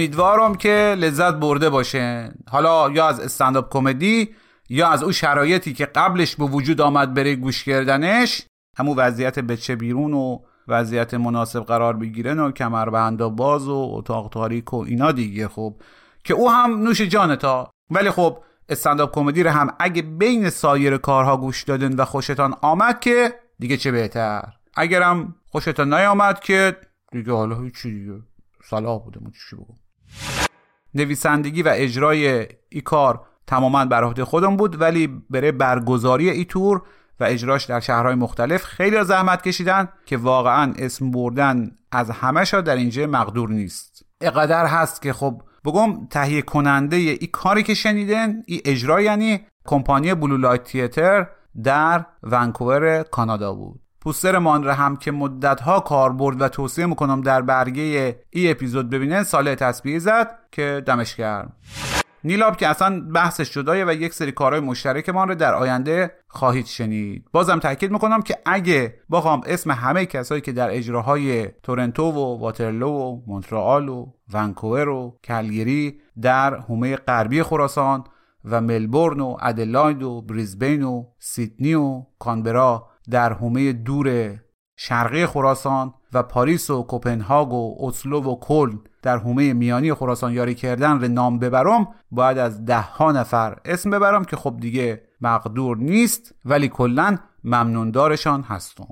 امیدوارم که لذت برده باشین حالا یا از استنداپ کمدی یا از اون شرایطی که قبلش به وجود آمد برای گوش کردنش همون وضعیت بچه بیرون و وضعیت مناسب قرار بگیرن و کمربندا باز و اتاق تاریک و اینا دیگه. خب که او هم نوش جانتا ولی خب استنداپ کمدی رو هم اگه بین سایر کارها گوش دادن و خوشتان آمد که دیگه چه بهتر؟ اگرم خوشتان نیامد که دیگه حالا هیچی دیگه. صلاح بوده چی بگم؟ نویسندگی و اجرای ای کار تماما بر عهده خودم بود ولی برای برگزاری ای تور و اجراش در شهرهای مختلف خیلی زحمت کشیدن که واقعا اسم بردن از همه در اینجا مقدور نیست. اقدر هست که خب بگم تهیه کننده ای کاری که شنیدن ای اجرا یعنی کمپانی بلو لایت تیتر در ونکوور کانادا بود. پوستر مانره هم که مدتها کار برد و توصیه می‌کنم در برگه ای اپیزود ببینن ساله تسبیح زد که دمش کرد نیلاب که اصلا بحثش جدایه و یک سری کارهای مشترک ما رو در آینده خواهید شنید. بازم تاکید می‌کنم که اگه بخوام اسم همه کسایی که در اجراهای تورنتو و واترلو و مونترال و ونکوور و کلگری در حومه غربی خراسان و ملبورن و ادلاید و بریزبین و سیدنی و کانبرا در حومه دور شرقی خراسان و پاریس و کوپنهاگ و اسلو و کل در حومه میانی خراسان یاری کردن رو نام ببرم باید از ده ها نفر اسم ببرم که خب دیگه مقدور نیست ولی کلا ممنوندارشان هستم.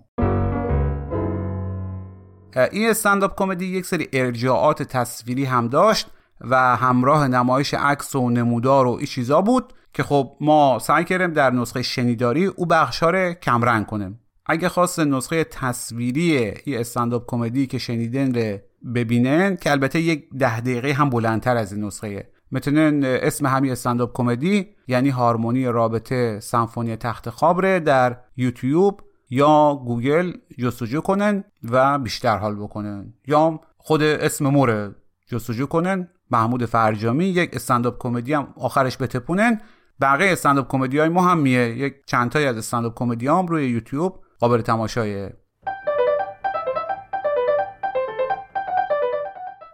این استنداپ کمدی یک سری ارجاعات تصویری هم داشت و همراه نمایش عکس و نمودار و این چیزا بود که خب ما سعی کردیم در نسخه شنیداری او بخشا رو کمرنگ کنیم. اگه خواست نسخه تصویری این استنداپ کمدی که شنیدن رو ببینن که البته یک ده دقیقه هم بلندتر از این نسخه. می‌تونن اسم همین استنداپ کمدی یعنی هارمونی رابطه سمفونی تخت خواب در یوتیوب یا گوگل جستجو کنن و بیشتر حال بکنن یا خود اسم موره جستجو کنن محمود فرجامی یک استنداپ کمدی هم آخرش بتپونن بقیه استنداپ کمدی های ما هم میه. یک چند تایی از استنداپ کمدی هم روی یوتیوب. قابل تماشایه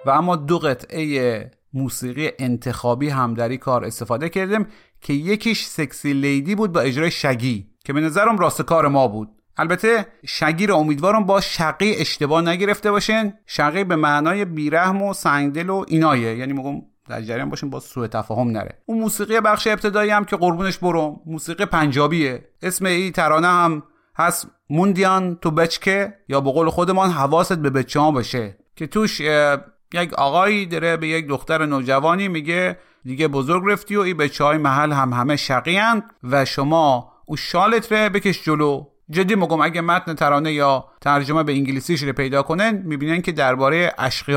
و اما دو قطعه موسیقی انتخابی هم در این کار استفاده کردیم که یکیش سکسی لیدی بود با اجرای شگی که به نظرم راست کار ما بود. البته شگی رو امیدوارم با شقی اشتباه نگرفته باشین. شقی به معنای بیرحم و سنگدل و اینایه. یعنی میگم در جریان باشین با سوء تفاهم نره. اون موسیقی بخش ابتدایی هم که قربونش برم موسیقی پنجابیه. اسم این ترانه هم هست موندیان تو بچکه یا به قول خودمان حواست به بچه ها باشه. که توش یک آقایی داره به یک دختر نوجوانی میگه دیگه بزرگ رفتی و این بچه های محل هم همه شقی و شما او شالت رو بکش جلو. جدی مگم اگه متن ترانه یا ترجمه به انگلیسیش رو پیدا کنن می‌بینن که درباره اشقی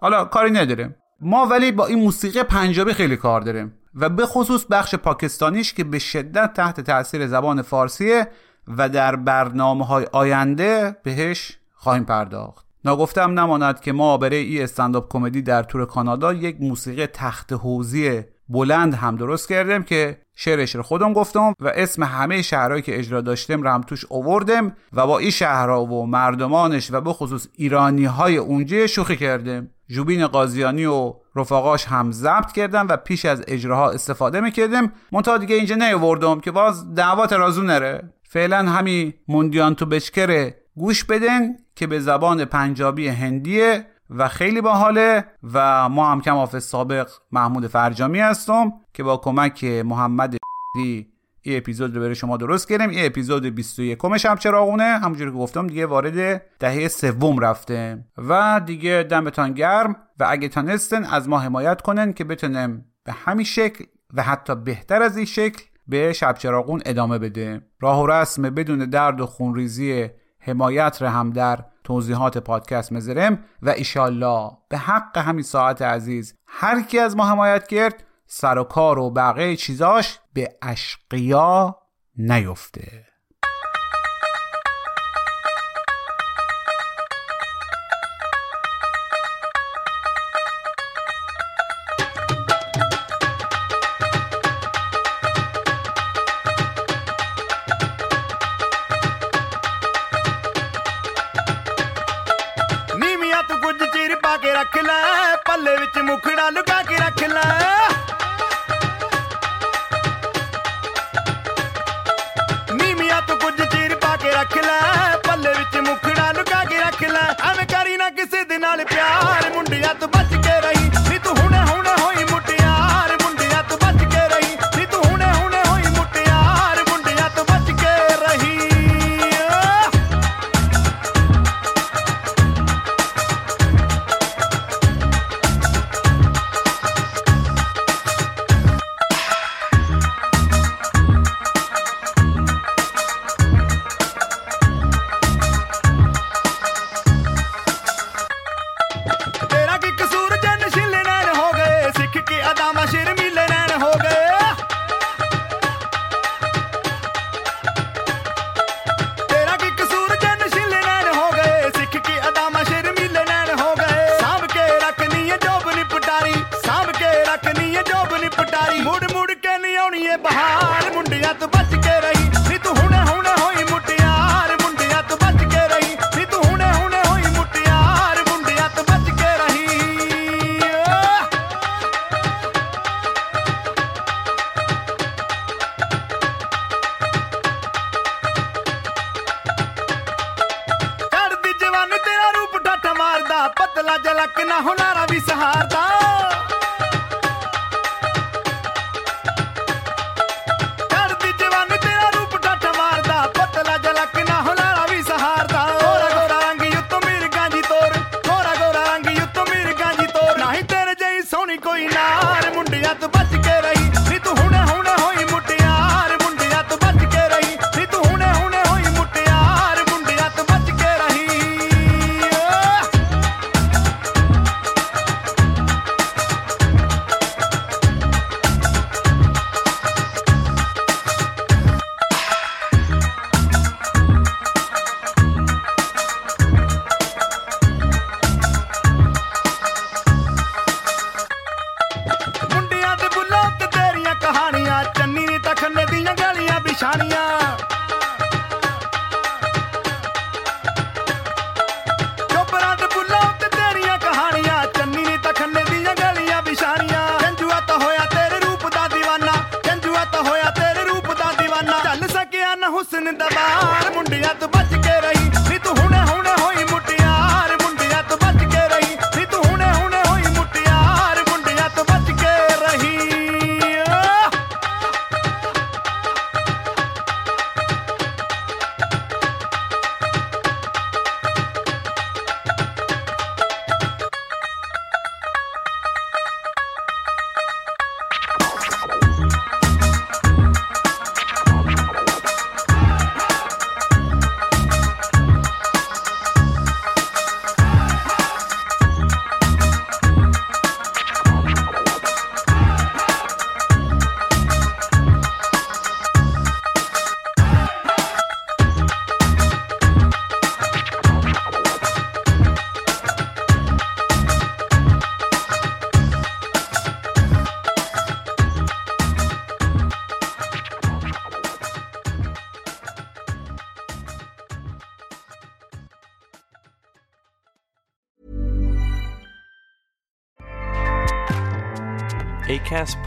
حالا کاری نداریم. ما ولی با این موسیقی پنجابی خیلی کار داریم. و به خصوص بخش پاکستانیش که به شدت تحت تاثیر زبان فارسیه و در برنامه های آینده بهش خواهیم پرداخت. ناگفتم نماند که ما برای ای استنداپ کمدی در تور کانادا یک موسیقی تخت حوزی بلند هم درست کردیم که شعرش رو خودم گفتم و اسم همه شهرهایی که اجرا داشتیم رو هم توش اووردم و با این شهرها و مردمانش و به خصوص ایرانی های اونجا شوخی کردیم. جوبین قاضیانی و رفقاش هم ضبط کردم و پیش از اجراها استفاده می‌کردیم. منتها دیگه اینجا نیاوردم که باز دعوا ترازو نره. فعلا همین موندیان تو بچکره گوش بدن که به زبان پنجابی هندیه و خیلی باحاله و ما هم کم آف سابق محمود فرجامی هستم که با کمک محمد دی ای اپیزود رو برای شما درست کردیم. این اپیزود 21 شب چراغونه همونجوری که گفتم دیگه وارد دهه سوم رفته و دیگه دمتان گرم. و اگه تانستن از ما حمایت کنن که بتونیم به همین شکل و حتی بهتر از این شکل به شب چراغون ادامه بده. راه و رسم بدون درد و خونریزی حمایت رو هم در توضیحات پادکست مذرم و ایشالله به حق همین ساعت عزیز هر کی از ما حمایت کرد سر و کار و بقیه چیزاش به اشقیا نیفته.